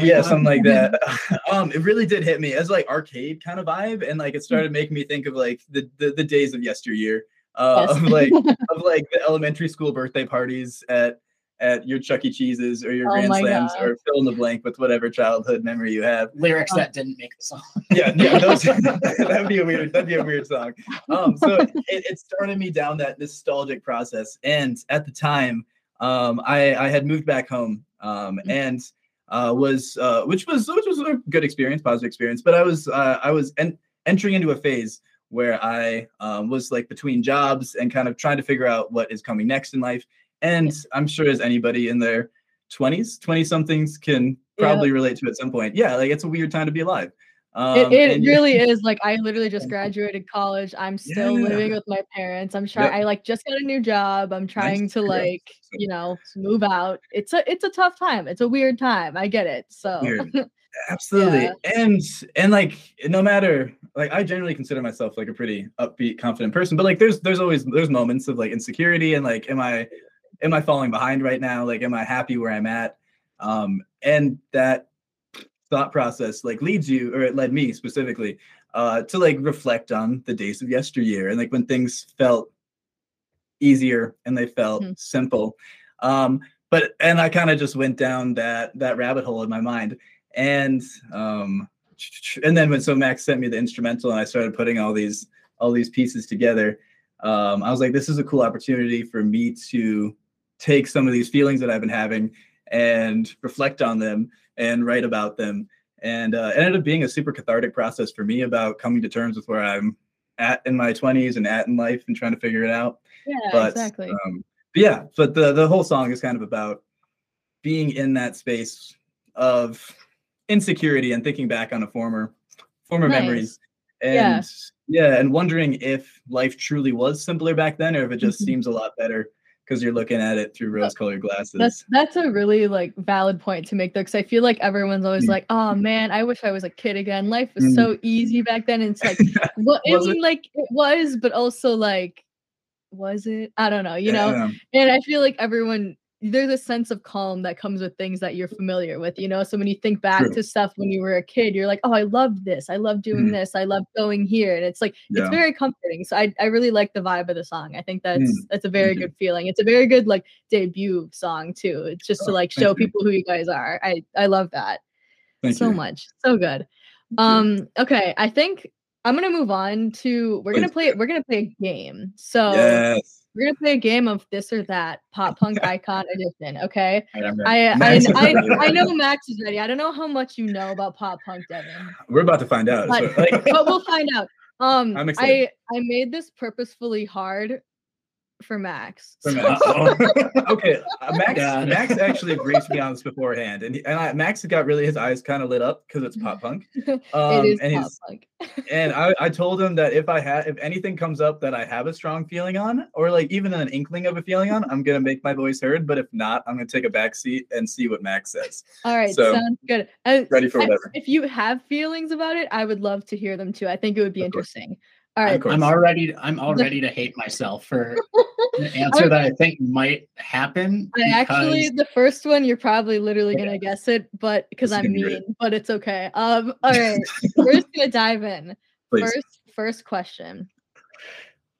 yeah, something like that. um, it really did hit me as like arcade kind of vibe, and like it started making me think of like the the, the days of yesteryear, uh, yes. of like of like the elementary school birthday parties at at your Chuck E. Cheese's or your oh Grand Slams God. or fill in the blank with whatever childhood memory you have. Lyrics um, that didn't make the song. yeah, yeah, those, that'd be a weird, that'd be a weird song. Um, so it, it started me down that nostalgic process, and at the time, um, I I had moved back home, um, mm-hmm. and uh, was uh, which was which was a good experience, positive experience, but I was uh, I was en- entering into a phase where I um, was like between jobs and kind of trying to figure out what is coming next in life. And I'm sure as anybody in their 20s, 20 somethings can probably yeah. relate to at some point. Yeah, like it's a weird time to be alive. Um, it, it really is. Like I literally just graduated college. I'm still yeah. living with my parents. I'm trying. Yep. I like just got a new job. I'm trying nice. to like you know move out. It's a it's a tough time. It's a weird time. I get it. So absolutely. Yeah. And and like no matter like I generally consider myself like a pretty upbeat, confident person. But like there's there's always there's moments of like insecurity and like am I am I falling behind right now? Like am I happy where I'm at? Um, and that thought process like leads you or it led me specifically uh to like reflect on the days of yesteryear and like when things felt easier and they felt mm-hmm. simple um but and i kind of just went down that that rabbit hole in my mind and um and then when so max sent me the instrumental and i started putting all these all these pieces together um i was like this is a cool opportunity for me to take some of these feelings that i've been having and reflect on them and write about them. And uh, it ended up being a super cathartic process for me about coming to terms with where I'm at in my 20s and at in life and trying to figure it out. Yeah, but, exactly. Um, but yeah, but the the whole song is kind of about being in that space of insecurity and thinking back on a former former nice. memories and yeah. yeah and wondering if life truly was simpler back then or if it just mm-hmm. seems a lot better because you're looking at it through rose-colored glasses. That's that's a really like valid point to make though, because I feel like everyone's always mm. like, "Oh man, I wish I was a kid again. Life was mm. so easy back then." And it's like, well, I mean, it? like it was, but also like, was it? I don't know, you yeah. know. And I feel like everyone there's a sense of calm that comes with things that you're familiar with, you know. So when you think back True. to stuff when you were a kid, you're like, oh, I love this. I love doing mm. this. I love going here. And it's like yeah. it's very comforting. So I, I really like the vibe of the song. I think that's mm. that's a very good feeling. It's a very good like debut song too. It's just oh, to like show you. people who you guys are. I I love that thank so you. much. So good. Um okay, I think I'm gonna move on to we're Please. gonna play we're gonna play a game. So yes we're gonna play a game of this or that pop punk icon edition. Okay. I I, I, I, know Max is ready. I don't know how much you know about pop punk, Devin. We're about to find out. But, like, but we'll find out. Um I'm excited. I I made this purposefully hard for Max. For Max. okay, uh, Max. Max actually briefed me on this beforehand, and and I, Max got really his eyes kind of lit up because it's pop punk. Um, it is and pop punk. and I, I told him that if I had if anything comes up that I have a strong feeling on, or like even an inkling of a feeling on, I'm gonna make my voice heard. But if not, I'm gonna take a back seat and see what Max says. All right, so, sounds good. Uh, ready for whatever. If you have feelings about it, I would love to hear them too. I think it would be of interesting. Course. All right. I'm already I'm already to hate myself for an answer that I think might happen. I actually the first one you're probably literally gonna guess it, but because I'm mean, but it's okay. Um, all right. We're just gonna dive in. Please. First first question.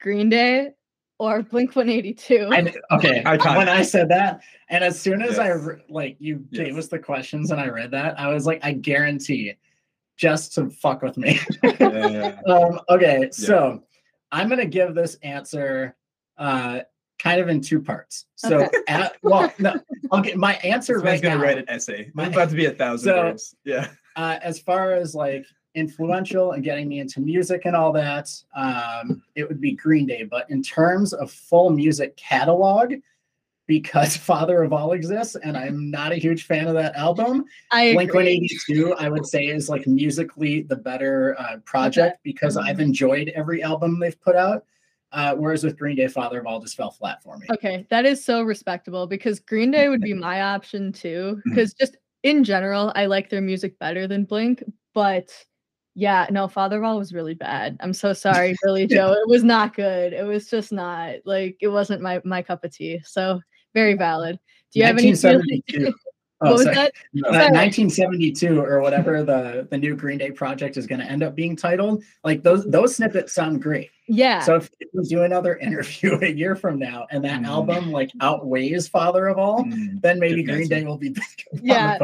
Green Day or Blink 182? okay, when I said that, and as soon as yes. I like you yes. gave us the questions and I read that, I was like, I guarantee just to fuck with me. yeah. um, okay, yeah. so I'm gonna give this answer uh, kind of in two parts. So, okay. at, well, no, okay, my answer right gonna write an essay. My, about to be a thousand so, words. Yeah. Uh, as far as like influential and getting me into music and all that, um, it would be Green Day. But in terms of full music catalog, because Father of All exists, and I'm not a huge fan of that album. I Blink 182, I would say, is like musically the better uh, project okay. because I've enjoyed every album they've put out. Uh, whereas with Green Day, Father of All just fell flat for me. Okay, that is so respectable because Green Day would be my option too. Because mm-hmm. just in general, I like their music better than Blink, but yeah, no, Father of All was really bad. I'm so sorry, Billie Joe. It was not good. It was just not like it wasn't my my cup of tea. So very valid. Do you have any? Oh, what was that? No. 1972 or whatever the the new Green Day project is going to end up being titled. Like those those snippets sound great. Yeah. So if we do another interview a year from now and that mm. album like outweighs Father of All, mm. then maybe Green Day will be yeah.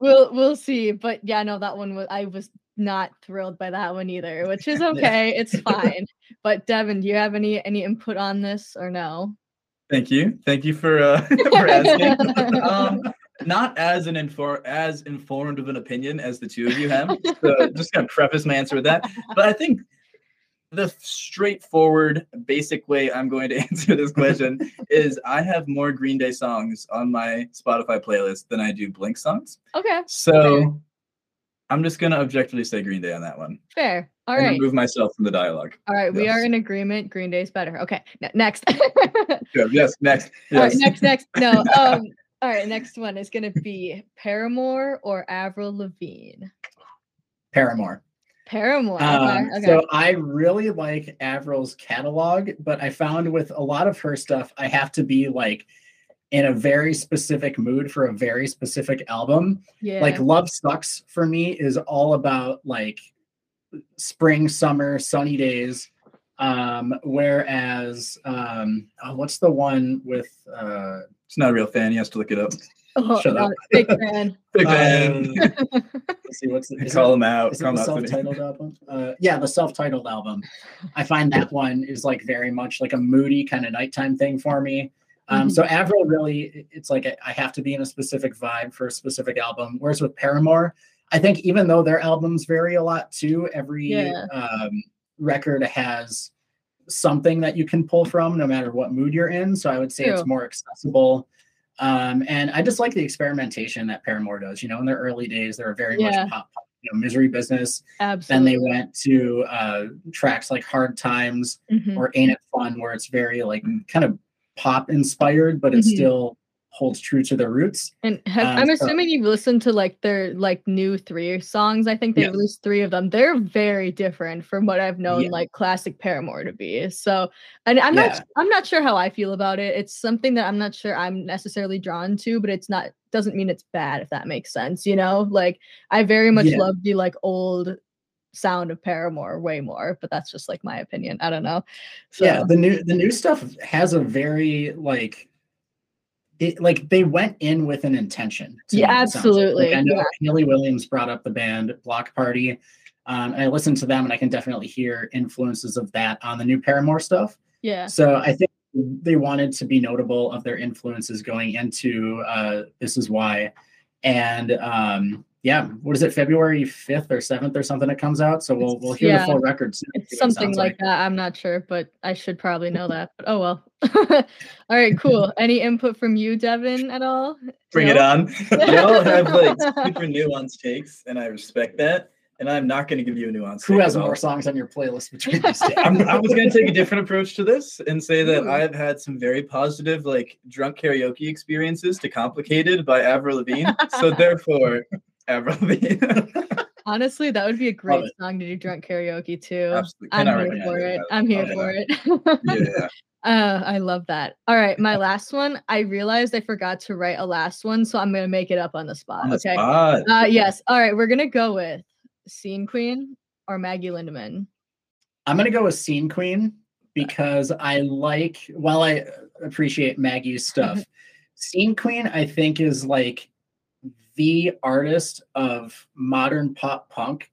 We'll we'll see. But yeah, no, that one was I was not thrilled by that one either, which is okay. it's fine. But Devin, do you have any any input on this or no? Thank you. Thank you for uh, for asking. um, not as an infor- as informed of an opinion as the two of you have. So just gonna preface my answer with that. But I think the straightforward, basic way I'm going to answer this question is I have more Green Day songs on my Spotify playlist than I do Blink songs. Okay. So I'm just gonna objectively say Green Day on that one. Fair. All right. Remove myself from the dialogue. All right, yes. we are in agreement. Green Day's better. Okay, N- next. yes, next. Yes. All right, next, next. No. Um. All right, next one is gonna be Paramore or Avril Lavigne. Paramore. Paramore. Um, okay. So I really like Avril's catalog, but I found with a lot of her stuff, I have to be like in a very specific mood for a very specific album. Yeah. Like Love Sux for me is all about like spring, summer, sunny days. Um, whereas um, oh, what's the one with uh it's not a real fan, he has to look it up. Oh, Shut up. Big fan. big fan. Um, let's see what's the, call him out. Is it the self-titled album? Uh, yeah, the self-titled album. I find that one is like very much like a moody kind of nighttime thing for me. Um, mm-hmm. So Avril really, it's like I have to be in a specific vibe for a specific album. Whereas with Paramore, I think even though their albums vary a lot too, every yeah. um, record has something that you can pull from no matter what mood you're in. So I would say True. it's more accessible. Um, and I just like the experimentation that Paramore does. You know, in their early days, they were very yeah. much pop, pop, you know, misery business. Absolutely. Then they went to uh, tracks like Hard Times mm-hmm. or Ain't It Fun, where it's very like kind of pop inspired, but it's mm-hmm. still holds true to their roots. And have, um, I'm assuming so, you've listened to like their like new three songs. I think they yes. released three of them. They're very different from what I've known yeah. like classic Paramore to be. So, and I'm yeah. not I'm not sure how I feel about it. It's something that I'm not sure I'm necessarily drawn to, but it's not doesn't mean it's bad if that makes sense. You know, like I very much yeah. love the like old sound of Paramore way more, but that's just like my opinion. I don't know. So. Yeah, the new the new stuff has a very like it, like they went in with an intention. Yeah, absolutely. Like I know yeah. Hayley Williams brought up the band Block Party. Um, and I listened to them and I can definitely hear influences of that on the new Paramore stuff. Yeah. So I think they wanted to be notable of their influences going into uh, This Is Why. And um, yeah, what is it, February 5th or 7th or something it comes out? So we'll we'll hear yeah, the full record soon. It's something it like, like, that. I'm not sure, but I should probably know that. But oh well. all right, cool. Any input from you, Devin, at all? Bring no? it on. Y'all have like super nuanced takes, and I respect that. And I'm not going to give you a nuance. Who has more songs on your playlist between these two? i was going to take a different approach to this and say that Ooh. I've had some very positive, like drunk karaoke experiences to complicated by Avril Lavigne. so therefore, Avril Lavigne. Honestly, that would be a great song to do drunk karaoke too. Absolutely. I'm here for it. I'm here for it. yeah. Uh, I love that. All right, my last one. I realized I forgot to write a last one, so I'm gonna make it up on the spot. On the okay. Spot. Uh, yes. All right, we're gonna go with Scene Queen or Maggie Lindemann. I'm gonna go with Scene Queen because I like. While I appreciate Maggie's stuff, Scene Queen I think is like the artist of modern pop punk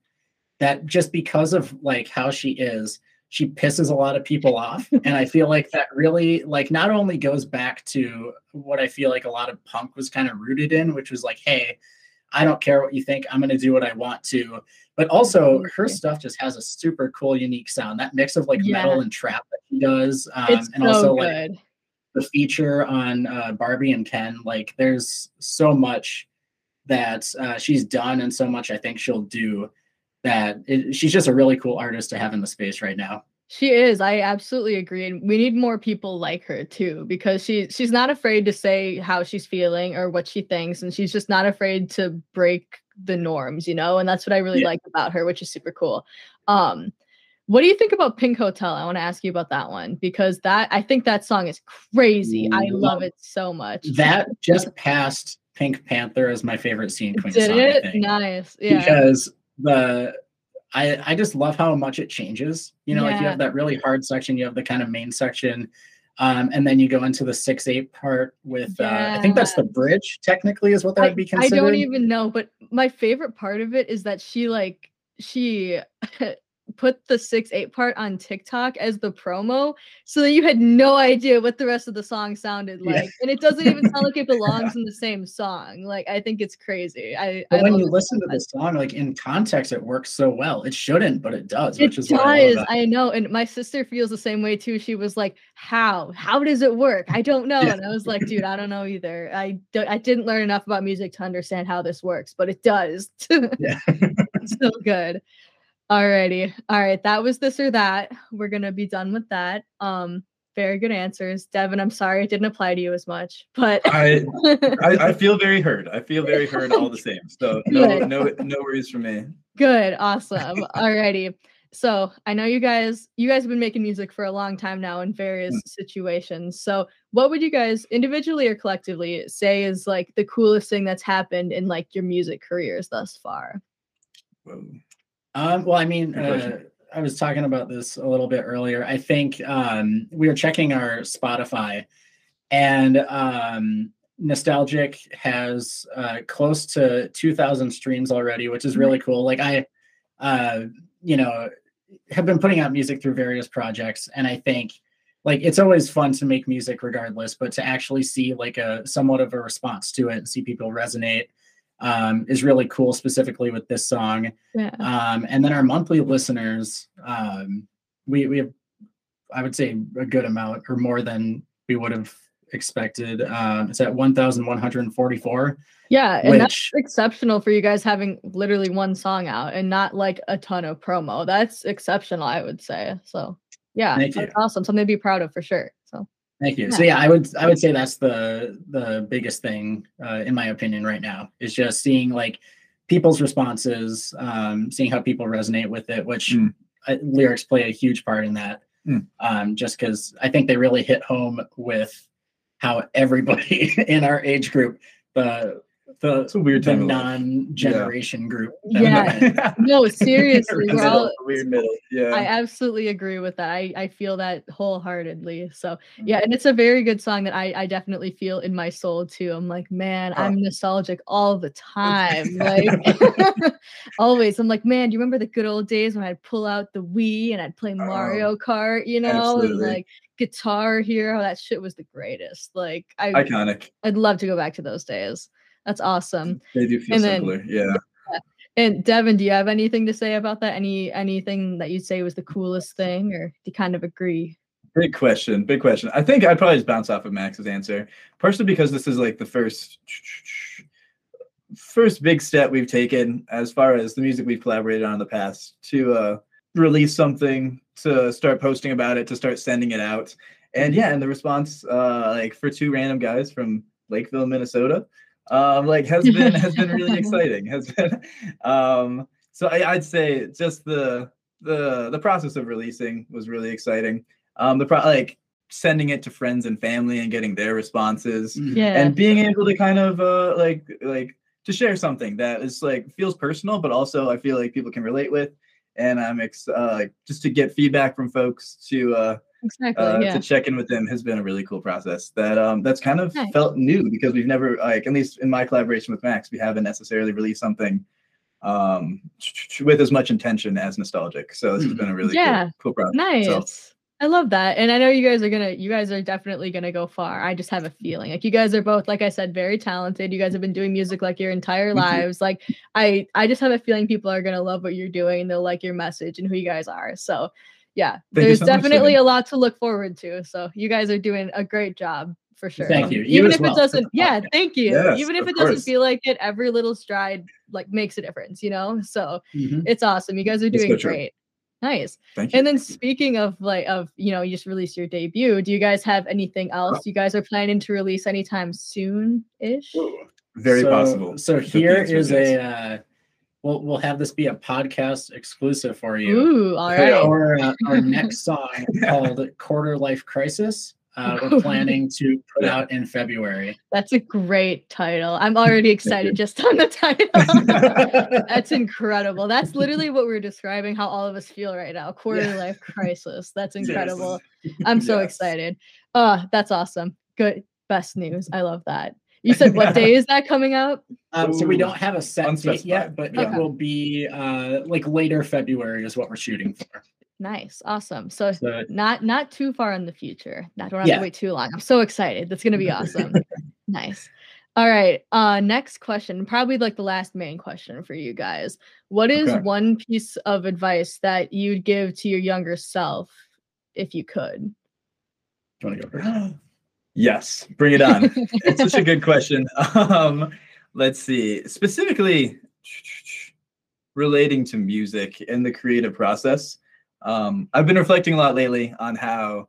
that just because of like how she is she pisses a lot of people off and i feel like that really like not only goes back to what i feel like a lot of punk was kind of rooted in which was like hey i don't care what you think i'm going to do what i want to but also her stuff just has a super cool unique sound that mix of like yeah. metal and trap that she does um, it's and so also good. like the feature on uh, barbie and ken like there's so much that uh, she's done and so much I think she'll do that it, she's just a really cool artist to have in the space right now. She is. I absolutely agree. And we need more people like her too, because she she's not afraid to say how she's feeling or what she thinks, and she's just not afraid to break the norms, you know. And that's what I really yeah. like about her, which is super cool. Um, what do you think about Pink Hotel? I want to ask you about that one because that I think that song is crazy. I love it so much. That just passed Pink Panther as my favorite scene queen Did song. It? Nice. Yeah. Because the I I just love how much it changes. You know, yeah. like you have that really hard section, you have the kind of main section, um, and then you go into the six eight part with yeah. uh, I think that's the bridge. Technically, is what that I, would be considered. I don't even know, but my favorite part of it is that she like she put the six eight part on TikTok as the promo so that you had no idea what the rest of the song sounded like. Yeah. And it doesn't even sound like it belongs in the same song. Like I think it's crazy. I, I when you listen to the song, like in context, it works so well. It shouldn't, but it does, it which is does. I, I, know. And my sister feels the same way too. She was like, How? How does it work? I don't know. Yeah. And I was like, dude, I don't know either. I don't I didn't learn enough about music to understand how this works, but it does. yeah. so good. Alrighty. All right. That was this or that. We're gonna be done with that. Um, very good answers. Devin, I'm sorry it didn't apply to you as much, but I, I, I feel very heard. I feel very heard all the same. So no no no worries for me. Good, awesome. Alrighty. So I know you guys you guys have been making music for a long time now in various mm. situations. So what would you guys individually or collectively say is like the coolest thing that's happened in like your music careers thus far? Whoa. Um, well, I mean, uh, I was talking about this a little bit earlier. I think um, we were checking our Spotify, and um, Nostalgic has uh, close to 2,000 streams already, which is really cool. Like I, uh, you know, have been putting out music through various projects, and I think like it's always fun to make music regardless, but to actually see like a somewhat of a response to it and see people resonate um, is really cool, specifically with this song. Yeah. Um, and then our monthly listeners, um, we we have, I would say, a good amount or more than we would have expected. Um, it's at 1,144. Yeah, and which, that's exceptional for you guys having literally one song out and not like a ton of promo. That's exceptional, I would say. So yeah, that's awesome. Something to be proud of for sure. Thank you. So yeah, I would I would say that's the the biggest thing uh, in my opinion right now is just seeing like people's responses, um, seeing how people resonate with it, which mm. uh, lyrics play a huge part in that. Mm. Um, just because I think they really hit home with how everybody in our age group, the the it's a weird the non-generation yeah. group. Yeah, no, seriously, we're all weird middle. Yeah, I absolutely agree with that. I I feel that wholeheartedly. So mm-hmm. yeah, and it's a very good song that I I definitely feel in my soul too. I'm like, man, huh. I'm nostalgic all the time, like always. I'm like, man, do you remember the good old days when I'd pull out the Wii and I'd play Mario uh-huh. Kart, you know, absolutely. and like Guitar Hero. That shit was the greatest. Like I iconic. I'd love to go back to those days. That's awesome. They do feel and simpler. Then, yeah. yeah. And Devin, do you have anything to say about that? Any anything that you'd say was the coolest thing, or do you kind of agree? Big question. Big question. I think I'd probably just bounce off of Max's answer, partially because this is like the first first big step we've taken as far as the music we've collaborated on in the past to uh, release something, to start posting about it, to start sending it out. And yeah, and the response, uh, like for two random guys from Lakeville, Minnesota, um, like has been has been really exciting. Has been um, so I, would say just the the the process of releasing was really exciting. Um, the pro like sending it to friends and family and getting their responses mm-hmm. yeah. and being able to kind of uh like like to share something that is like feels personal but also i feel like people can relate with and i'm ex- uh, just to get feedback from folks to uh exactly uh, yeah. to check in with them has been a really cool process that um that's kind of nice. felt new because we've never like at least in my collaboration with max we haven't necessarily released something um with as much intention as nostalgic so this has been a really yeah cool, cool process nice so, I love that. And I know you guys are going to, you guys are definitely going to go far. I just have a feeling like you guys are both, like I said, very talented. You guys have been doing music like your entire lives. Like I, I just have a feeling people are going to love what you're doing and they'll like your message and who you guys are. So yeah, Thank there's so definitely a lot to look forward to. So you guys are doing a great job for sure. Thank you. you Even if well. it doesn't, yeah, thank you. Yes, Even if it course. doesn't feel like it, every little stride like makes a difference, you know? So mm-hmm. it's awesome. You guys are doing so great. Nice. Thank you. And then speaking of like of you know, you just released your debut. Do you guys have anything else you guys are planning to release anytime soon ish? Very so, possible. So here is a uh we'll we'll have this be a podcast exclusive for you. Ooh, all right. Our uh, our next song called Quarter Life Crisis. uh, we're planning to put out in February. That's a great title. I'm already excited just on the title. That's incredible. That's literally what we're describing how all of us feel right now. Quarter yeah. life crisis. That's incredible. Yes. I'm so yes. excited. Oh, that's awesome. Good. Best news. I love that. You said what day is that coming out? Um, so we don't have a set date yet, but okay. it will be uh, like later February is what we're shooting for. Nice, awesome. So, so not not too far in the future. I don't have yeah. to wait too long. I'm so excited. That's gonna be awesome. nice. All right. Uh next question, probably like the last main question for you guys. What is okay. one piece of advice that you'd give to your younger self if you could? Do you want to go first? yes, bring it on. it's such a good question. Um, let's see. Specifically relating to music and the creative process um, I've been reflecting a lot lately on how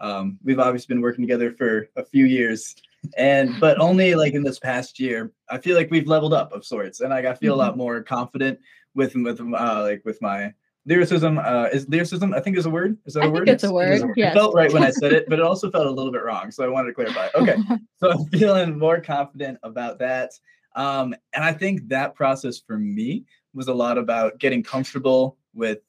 um, we've obviously been working together for a few years, and but only like in this past year, I feel like we've leveled up of sorts, and like I feel mm-hmm. a lot more confident with with uh, like with my lyricism. Uh, is lyricism? I think is a word. Is that a I word? it's a word. It, a word. Yes. it felt right when I said it, but it also felt a little bit wrong. So I wanted to clarify. Okay, so I'm feeling more confident about that. Um, and I think that process for me was a lot about getting comfortable with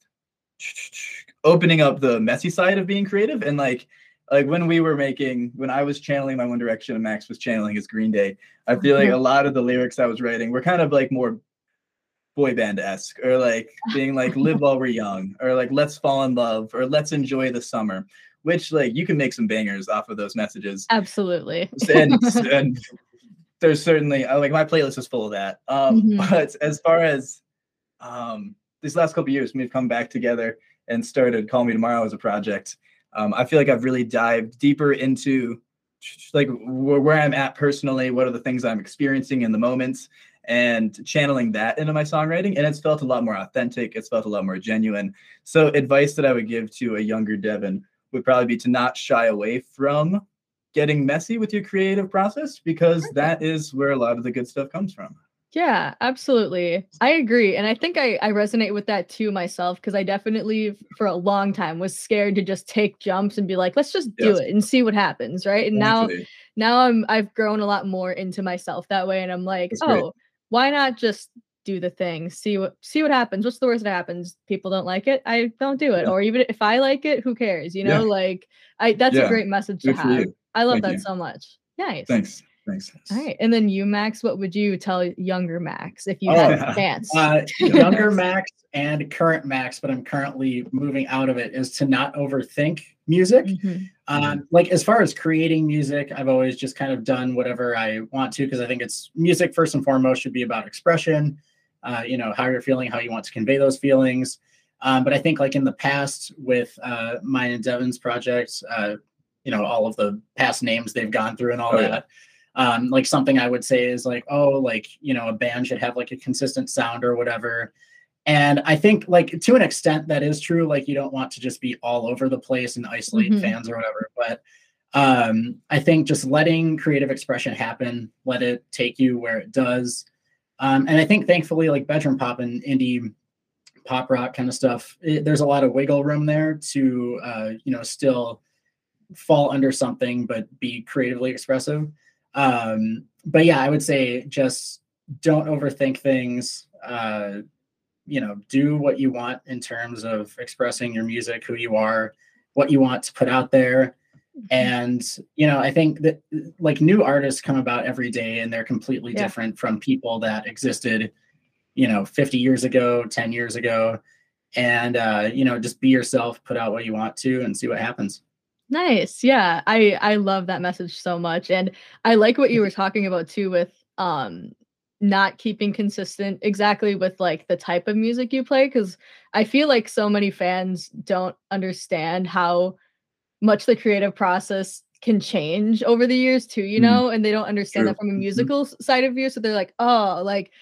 opening up the messy side of being creative and like like when we were making when I was channeling my One Direction and Max was channeling his Green Day, I feel like a lot of the lyrics I was writing were kind of like more boy band esque or like being like live while we're young or like let's fall in love or let's enjoy the summer, which like you can make some bangers off of those messages. Absolutely. and, and there's certainly like my playlist is full of that. Um, mm-hmm. But as far as um, these last couple years, we've come back together and started Call Me Tomorrow as a project. Um, I feel like I've really dived deeper into like where, where I'm at personally, what are the things I'm experiencing in the moments, and channeling that into my songwriting. And it's felt a lot more authentic. It's felt a lot more genuine. So, advice that I would give to a younger Devin would probably be to not shy away from getting messy with your creative process because that is where a lot of the good stuff comes from. Yeah, absolutely. I agree. And I think I, I resonate with that too myself because I definitely, for a long time, was scared to just take jumps and be like, let's just do yes. it and see what happens. Right. And now, now I'm, I've grown a lot more into myself that way. And I'm like, That's oh, great. Why not just do the thing, see what, see what happens. What's the worst that happens? People don't like it. I don't do it. Yeah. Or even if I like it, who cares? You know, yeah. like I, that's yeah. a great message Good to have. I love Thank that you. so much. Nice. Thanks. Thanks. All right. And then you, Max, what would you tell younger Max if you oh, had a chance? Uh, younger Max and current Max, but I'm currently moving out of it, is to not overthink music. Mm-hmm. Um, like as far as creating music, I've always just kind of done whatever I want to because I think it's music first and foremost should be about expression. Uh, you know how you're feeling, how you want to convey those feelings. Um, but I think like in the past with uh, mine and Devin's projects, uh, you know all of the past names they've gone through and all oh, that. Yeah um, like something I would say is like, oh, like, you know, a band should have like a consistent sound or whatever. And I think like to an extent that is true. Like you don't want to just be all over the place and isolate mm-hmm. fans or whatever. But um, I think just letting creative expression happen, let it take you where it does. Um, and I think thankfully, like bedroom pop and indie pop rock kind of stuff, it, there's a lot of wiggle room there to uh, you know still fall under something but be creatively expressive. Um, but yeah, I would say just don't overthink things. Uh, you know, do what you want in terms of expressing your music, who you are, what you want to put out there. Mm-hmm. And, you know, I think that like new artists come about every day and they're completely yeah. different from people that existed, you know, 50 years ago, 10 years ago. And, uh, you know, just be yourself, put out what you want to, and see what happens. Nice. Yeah. I I love that message so much and I like what you were talking about too with um not keeping consistent exactly with like the type of music you play cuz I feel like so many fans don't understand how much the creative process can change over the years too, you mm-hmm. know, mm and they don't understand True. that from a mm-hmm. musical mm-hmm. side of view so they're like, "Oh, like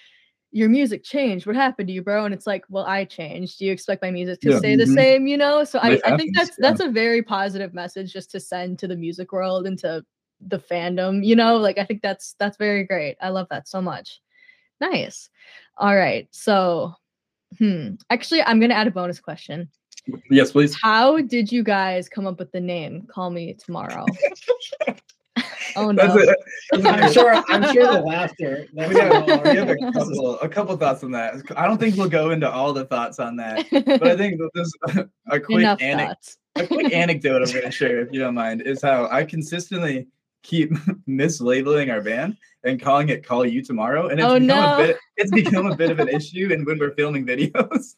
your music changed. What happened to you, bro? And it's like, well, I changed. Do you expect my music to yeah. stay the mm-hmm. same? You know? So I, I, think that's that's a very positive message just to send to the music world and to the fandom, you know, like I think that's that's very great. I love that so much. Nice. All right. So hmm. Actually, I'm gonna add a bonus question. Yes, please. How did you guys come up with the name Call Me Tomorrow? oh no. I'm sure I'm sure the laughter. We have, we have a couple a couple thoughts on that. I don't think we'll go into all the thoughts on that. But I think there's a quick anecdote a quick anecdote I'm gonna share, if you don't mind, is how I consistently keep mislabeling our band and calling it "Call You Tomorrow," and it's oh, become no. a bit it's become a bit of an issue. And when we're filming videos,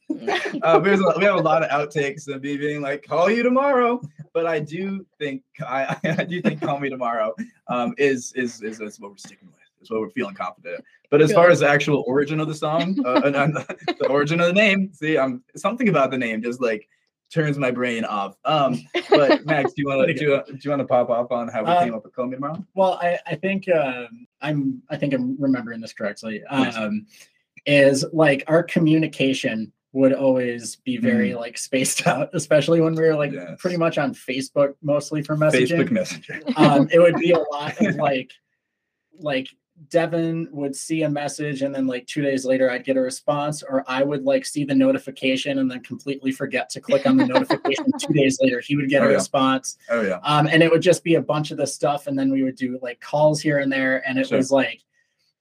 uh, we have a lot of outtakes of me being like "Call You Tomorrow," but I do think I, I do think "Call Me Tomorrow" um, is, is is is what we're sticking with. Is what we're feeling confident. But as far as the actual origin of the song, uh, and, and the origin of the name, see, I'm something about the name just like turns my brain off. Um, but Max, do you want to do, you, do you want to pop off on how we uh, came up with Call Me Tomorrow? Well, I I think um, I'm I think I'm remembering this correctly. Um, is like our communication would always be very mm. like spaced out, especially when we were like yes. pretty much on Facebook mostly for messaging. Facebook Messenger. um, it would be a lot of like like Devin would see a message and then like two days later I'd get a response, or I would like see the notification and then completely forget to click on the notification. two days later, he would get oh, a yeah. response. Oh yeah. Um, and it would just be a bunch of the stuff, and then we would do like calls here and there, and it sure. was like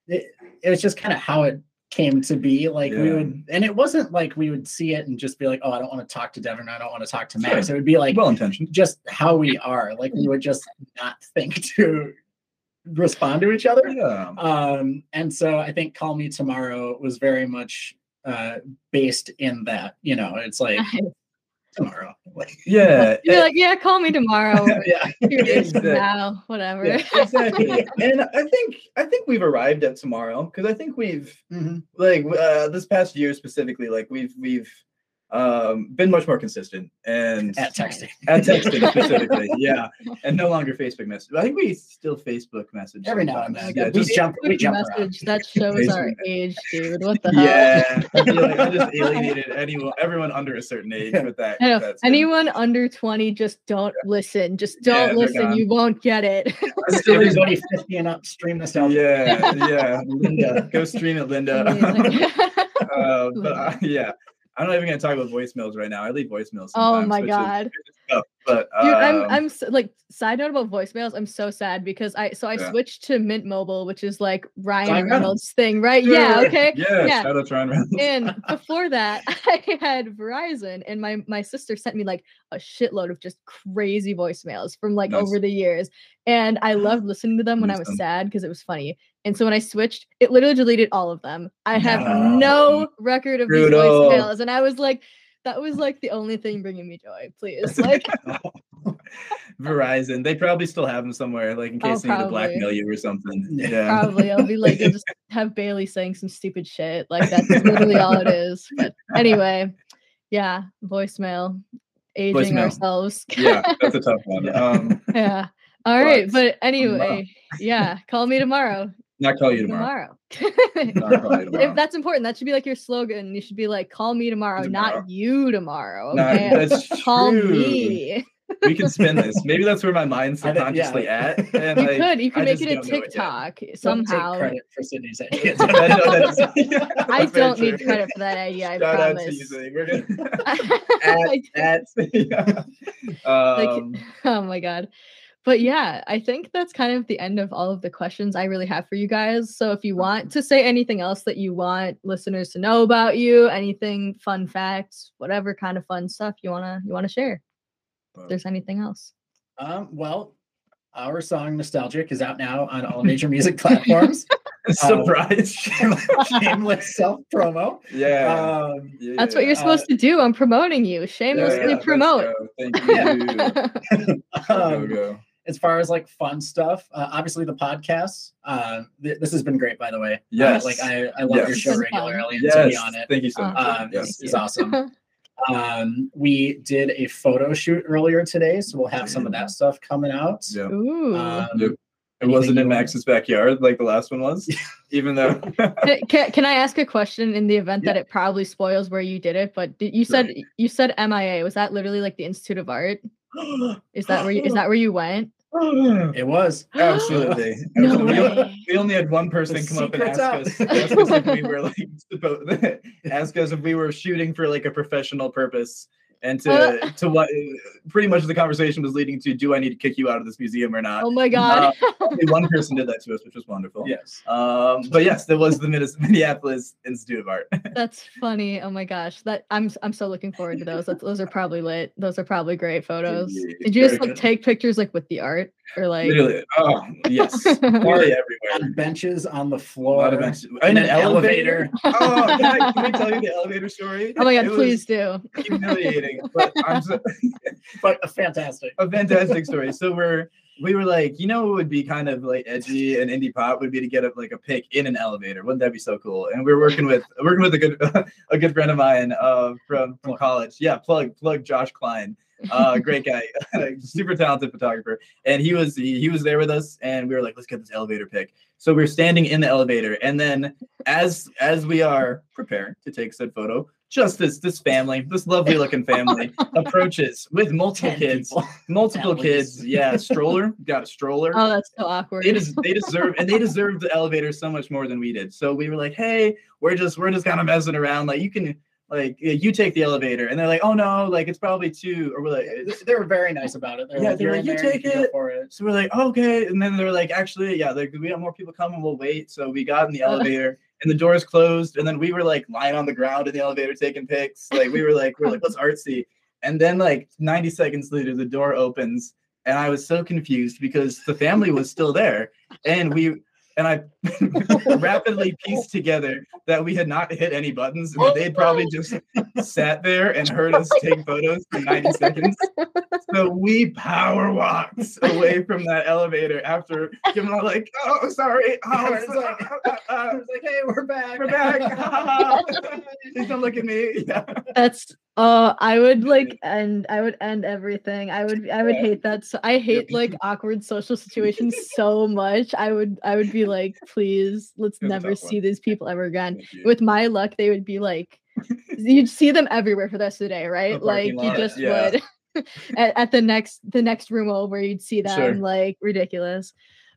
it, it was just kind of how it came to be. Like yeah. we would, and it wasn't like we would see it and just be like, oh, I don't want to talk to Devin, I don't want to talk to Max. Sure. It would be like well intentioned, just how we are. Like we would just not think to respond to each other. Yeah. Um, and so I think Call Me Tomorrow was very much uh, based in that. You know, it's like tomorrow. Like, yeah. You're like, yeah, call me tomorrow. yeah. Exactly. now, whatever. Yeah, exactly. and I think I think we've arrived at tomorrow because I think we've mm-hmm. like uh, this past year specifically, like we've we've um, been much more consistent and at texting, at texting specifically, yeah, and no longer Facebook message. I think we still Facebook message every now and then. Yeah, we jump, we jump message around. that shows Facebook our age, dude. What the hell? Yeah, I feel like I just alienated anyone, everyone under a certain age with that. I know. Anyone under twenty, just don't yeah. listen. Just don't yeah, listen. You won't get it. Everybody fifty and up, stream this out. Yeah, yeah. Linda, go stream it, Linda. uh, but uh, yeah, I'm not even gonna talk about voicemails right now. I leave voicemails. Oh my god. Tough, but Dude, I'm um, I'm so, like side note about voicemails. I'm so sad because I so I yeah. switched to Mint Mobile, which is like Ryan, Ryan Reynolds. Reynolds thing, right? Yeah. Okay. Yeah. yeah. Shout out to Ryan Reynolds. and before that, I had Verizon, and my my sister sent me like a shitload of just crazy voicemails from like nice. over the years, and I loved listening to them when I was sad because it was funny. And so when I switched, it literally deleted all of them. I have no, no record of Brutal. these voicemails. And I was like, that was like the only thing bringing me joy. Please, like Verizon. They probably still have them somewhere, like in oh, case oh, they need to blackmail you or something. Yeah, probably. I'll be like, you'll just have Bailey saying some stupid shit. Like that's literally all it is. But anyway, yeah, voicemail, aging voicemail. ourselves. yeah, that's a tough one. Um, yeah. All right, but, but anyway, yeah, call me tomorrow. Not call you tomorrow. tomorrow. call you tomorrow. If that's important, that should be like your slogan. You should be like, "Call me tomorrow, tomorrow. not you tomorrow." Okay? No, that's call true. me. we can spin this. Maybe that's where my mind's subconsciously yeah. at. And you like, could. You could I make it a TikTok it somehow. Don't credit for Sydney's idea. I don't need credit for that idea. I Shout promise. Out to you, We're gonna at, at, yeah. um, like, oh my god but yeah, I think that's kind of the end of all of the questions I really have for you guys. So if you want to say anything else that you want listeners to know about you, anything fun facts, whatever kind of fun stuff you wanna you wanna share. If there's anything else. Um, well, our song Nostalgic is out now on all major music platforms. Surprise! Um, shameless self promo. Yeah. Um, yeah. That's what you're supposed uh, to do. I'm promoting you. Shamelessly yeah, yeah, promote. Thank you. um, go, go as far as like fun stuff, uh, obviously the podcast. Uh, th- this has been great, by the way. Uh, yes. Uh, like I, I love yes. your show regularly and yes. to be on it. Thank you so much. Um, yes. it's, it's awesome. um, we did a photo shoot earlier today, so we'll have some of that stuff coming out. Yeah. Ooh. Um, yep. It wasn't in Max's backyard like the last one was, even though. can, can I ask a question in the event yeah. that it probably spoils where you did it? But did, you said right. you said MIA. Was that literally like the Institute of Art? is that where you, is that where you went? It was. Absolutely. no we, only, we, only had one person the come up and ask us, ask us if we were like ask us if we were shooting for like a professional purpose and to to what pretty much the conversation was leading to do I need to kick you out of this museum or not? Oh my god. Uh, only one person did that to us, which was wonderful. Yes. Um, but yes, there was the Minneapolis Institute of Art. That's funny. Oh my gosh. That I'm I'm so looking forward to those. That's, those are probably lit. Those are probably great photos. Did you just like take pictures like with the art or like literally? Oh yes, really everywhere. benches on the floor. a benches. In, an, an elevator. elevator. oh, can I, can I tell you the elevator story? Oh my god, it please do. Humiliating, but I'm so, but a fantastic, a fantastic story. So we're we were like, you know, it would be kind of like edgy and indie pop would be to get up like a pic in an elevator. Wouldn't that be so cool? And we are working with working with a good a good friend of mine uh, from from college. Yeah, plug plug Josh Klein. Uh, great guy, super talented photographer. And he was he, he was there with us, and we were like, let's get this elevator pic. So we we're standing in the elevator, and then as as we are preparing to take said photo, just this this family, this lovely looking family approaches with multiple kids, people. multiple kids. Yeah, stroller, got a stroller. Oh, that's so awkward. They just they deserve and they deserve the elevator so much more than we did. So we were like, hey, we're just we're just kind of messing around. Like you can like you take the elevator and they're like oh no like it's probably two or we're like they were very nice about it they're yeah like, they're like you take you it. it. so we're like okay and then they're like actually yeah like we have more people coming we'll wait so we got in the elevator and the doors closed and then we were like lying on the ground in the elevator taking pics. Like we were like we're like let's artsy? And then like 90 seconds later the door opens and i was so confused because the family was still there and we and I rapidly pieced together that we had not hit any buttons and they'd probably just sat there and heard us take photos for 90 seconds. So we power walked away from that elevator after giving all like, oh, sorry. Oh, I, was like, uh, I was like, hey, we're back. We're back. Please don't look at me. Yeah. That's Oh, I would like end. I would end everything. I would. I would hate that. So I hate like awkward social situations so much. I would. I would be like, please, let's never see these people ever again. With my luck, they would be like, you'd see them everywhere for the rest of the day, right? The like lot. you just yeah. would. at, at, the next the next room over, you'd see them sure. like ridiculous.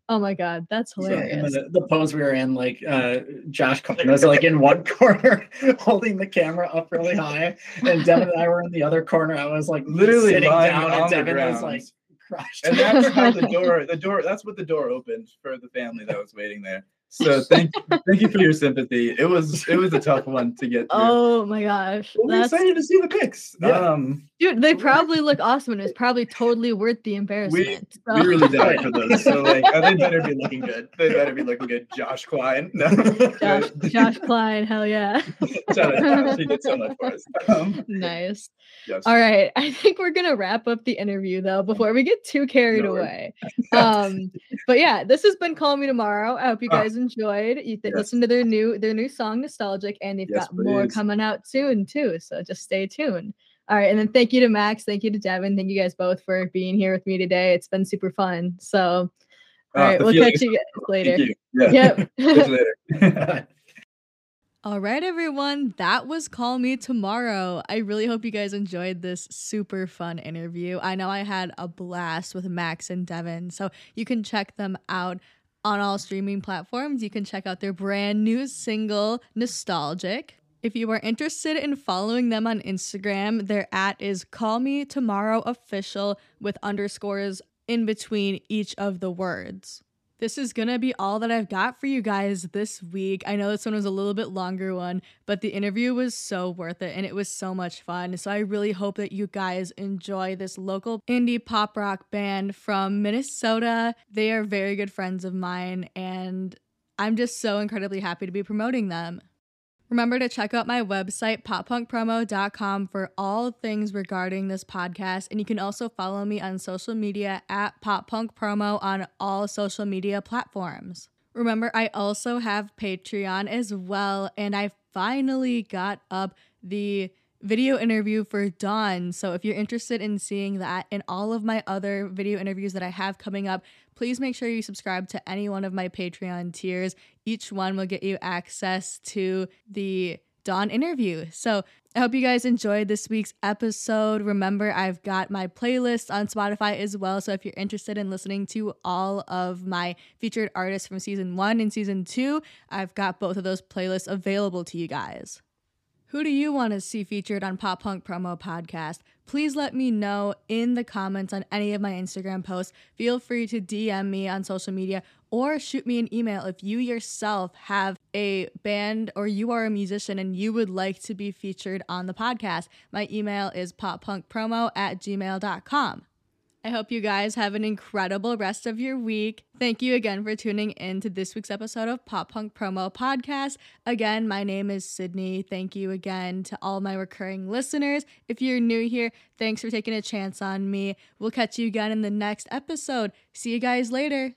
Oh my god, that's hilarious. the, the, pose we were in, like uh, Josh was like in one corner holding the camera up really high, and Devin and I were in the other corner. I was like literally sitting down, and Devin was like crushed. And that's how the door, the door, that's what the door opened for the family that was waiting there. So thank thank you for your sympathy. It was it was a tough one to get through. Oh my gosh. Well, we're excited to see the pics. Yeah. Um, Dude, they probably look awesome and it's probably totally worth the embarrassment. We, so. we really died for those. So like oh, they better be looking good. They better be looking good. Josh Klein. No. Josh, Josh Klein, hell yeah. She did so much for us. Um, nice. Yes. All right. I think we're gonna wrap up the interview though before we get too carried no away. um, but yeah, this has been Call Me Tomorrow. I hope you ah. guys enjoyed. You th- yes. listen to their new their new song Nostalgic, and they've yes, got please. more coming out soon too. So just stay tuned. All right, and then thank you to Max, thank you to Devin, thank you guys both for being here with me today. It's been super fun. So, all uh, right, we'll catch you later. You. Yeah. Yep. later. All right, everyone, that was Call Me Tomorrow. I really hope you guys enjoyed this super fun interview. I know I had a blast with Max and Devin, so you can check them out on all streaming platforms. You can check out their brand new single, Nostalgic. If you are interested in following them on Instagram, their at is Call Me Tomorrow Official with underscores in between each of the words this is gonna be all that I've got for you guys this week. I know this one was a little bit longer one, but the interview was so worth it and it was so much fun. So I really hope that you guys enjoy this local indie pop rock band from Minnesota. They are very good friends of mine, and I'm just so incredibly happy to be promoting them. Remember to check out my website, poppunkpromo.com, for all things regarding this podcast. And you can also follow me on social media at poppunkpromo on all social media platforms. Remember, I also have Patreon as well. And I finally got up the video interview for Dawn. So if you're interested in seeing that and all of my other video interviews that I have coming up, please make sure you subscribe to any one of my Patreon tiers. Each one will get you access to the Dawn interview. So I hope you guys enjoyed this week's episode. Remember, I've got my playlist on Spotify as well. So if you're interested in listening to all of my featured artists from season one and season two, I've got both of those playlists available to you guys. Who do you want to see featured on Pop Punk Promo Podcast? Please let me know in the comments on any of my Instagram posts. Feel free to DM me on social media or shoot me an email if you yourself have a band or you are a musician and you would like to be featured on the podcast. My email is poppunkpromo at gmail.com. I hope you guys have an incredible rest of your week. Thank you again for tuning in to this week's episode of Pop Punk Promo Podcast. Again, my name is Sydney. Thank you again to all my recurring listeners. If you're new here, thanks for taking a chance on me. We'll catch you again in the next episode. See you guys later.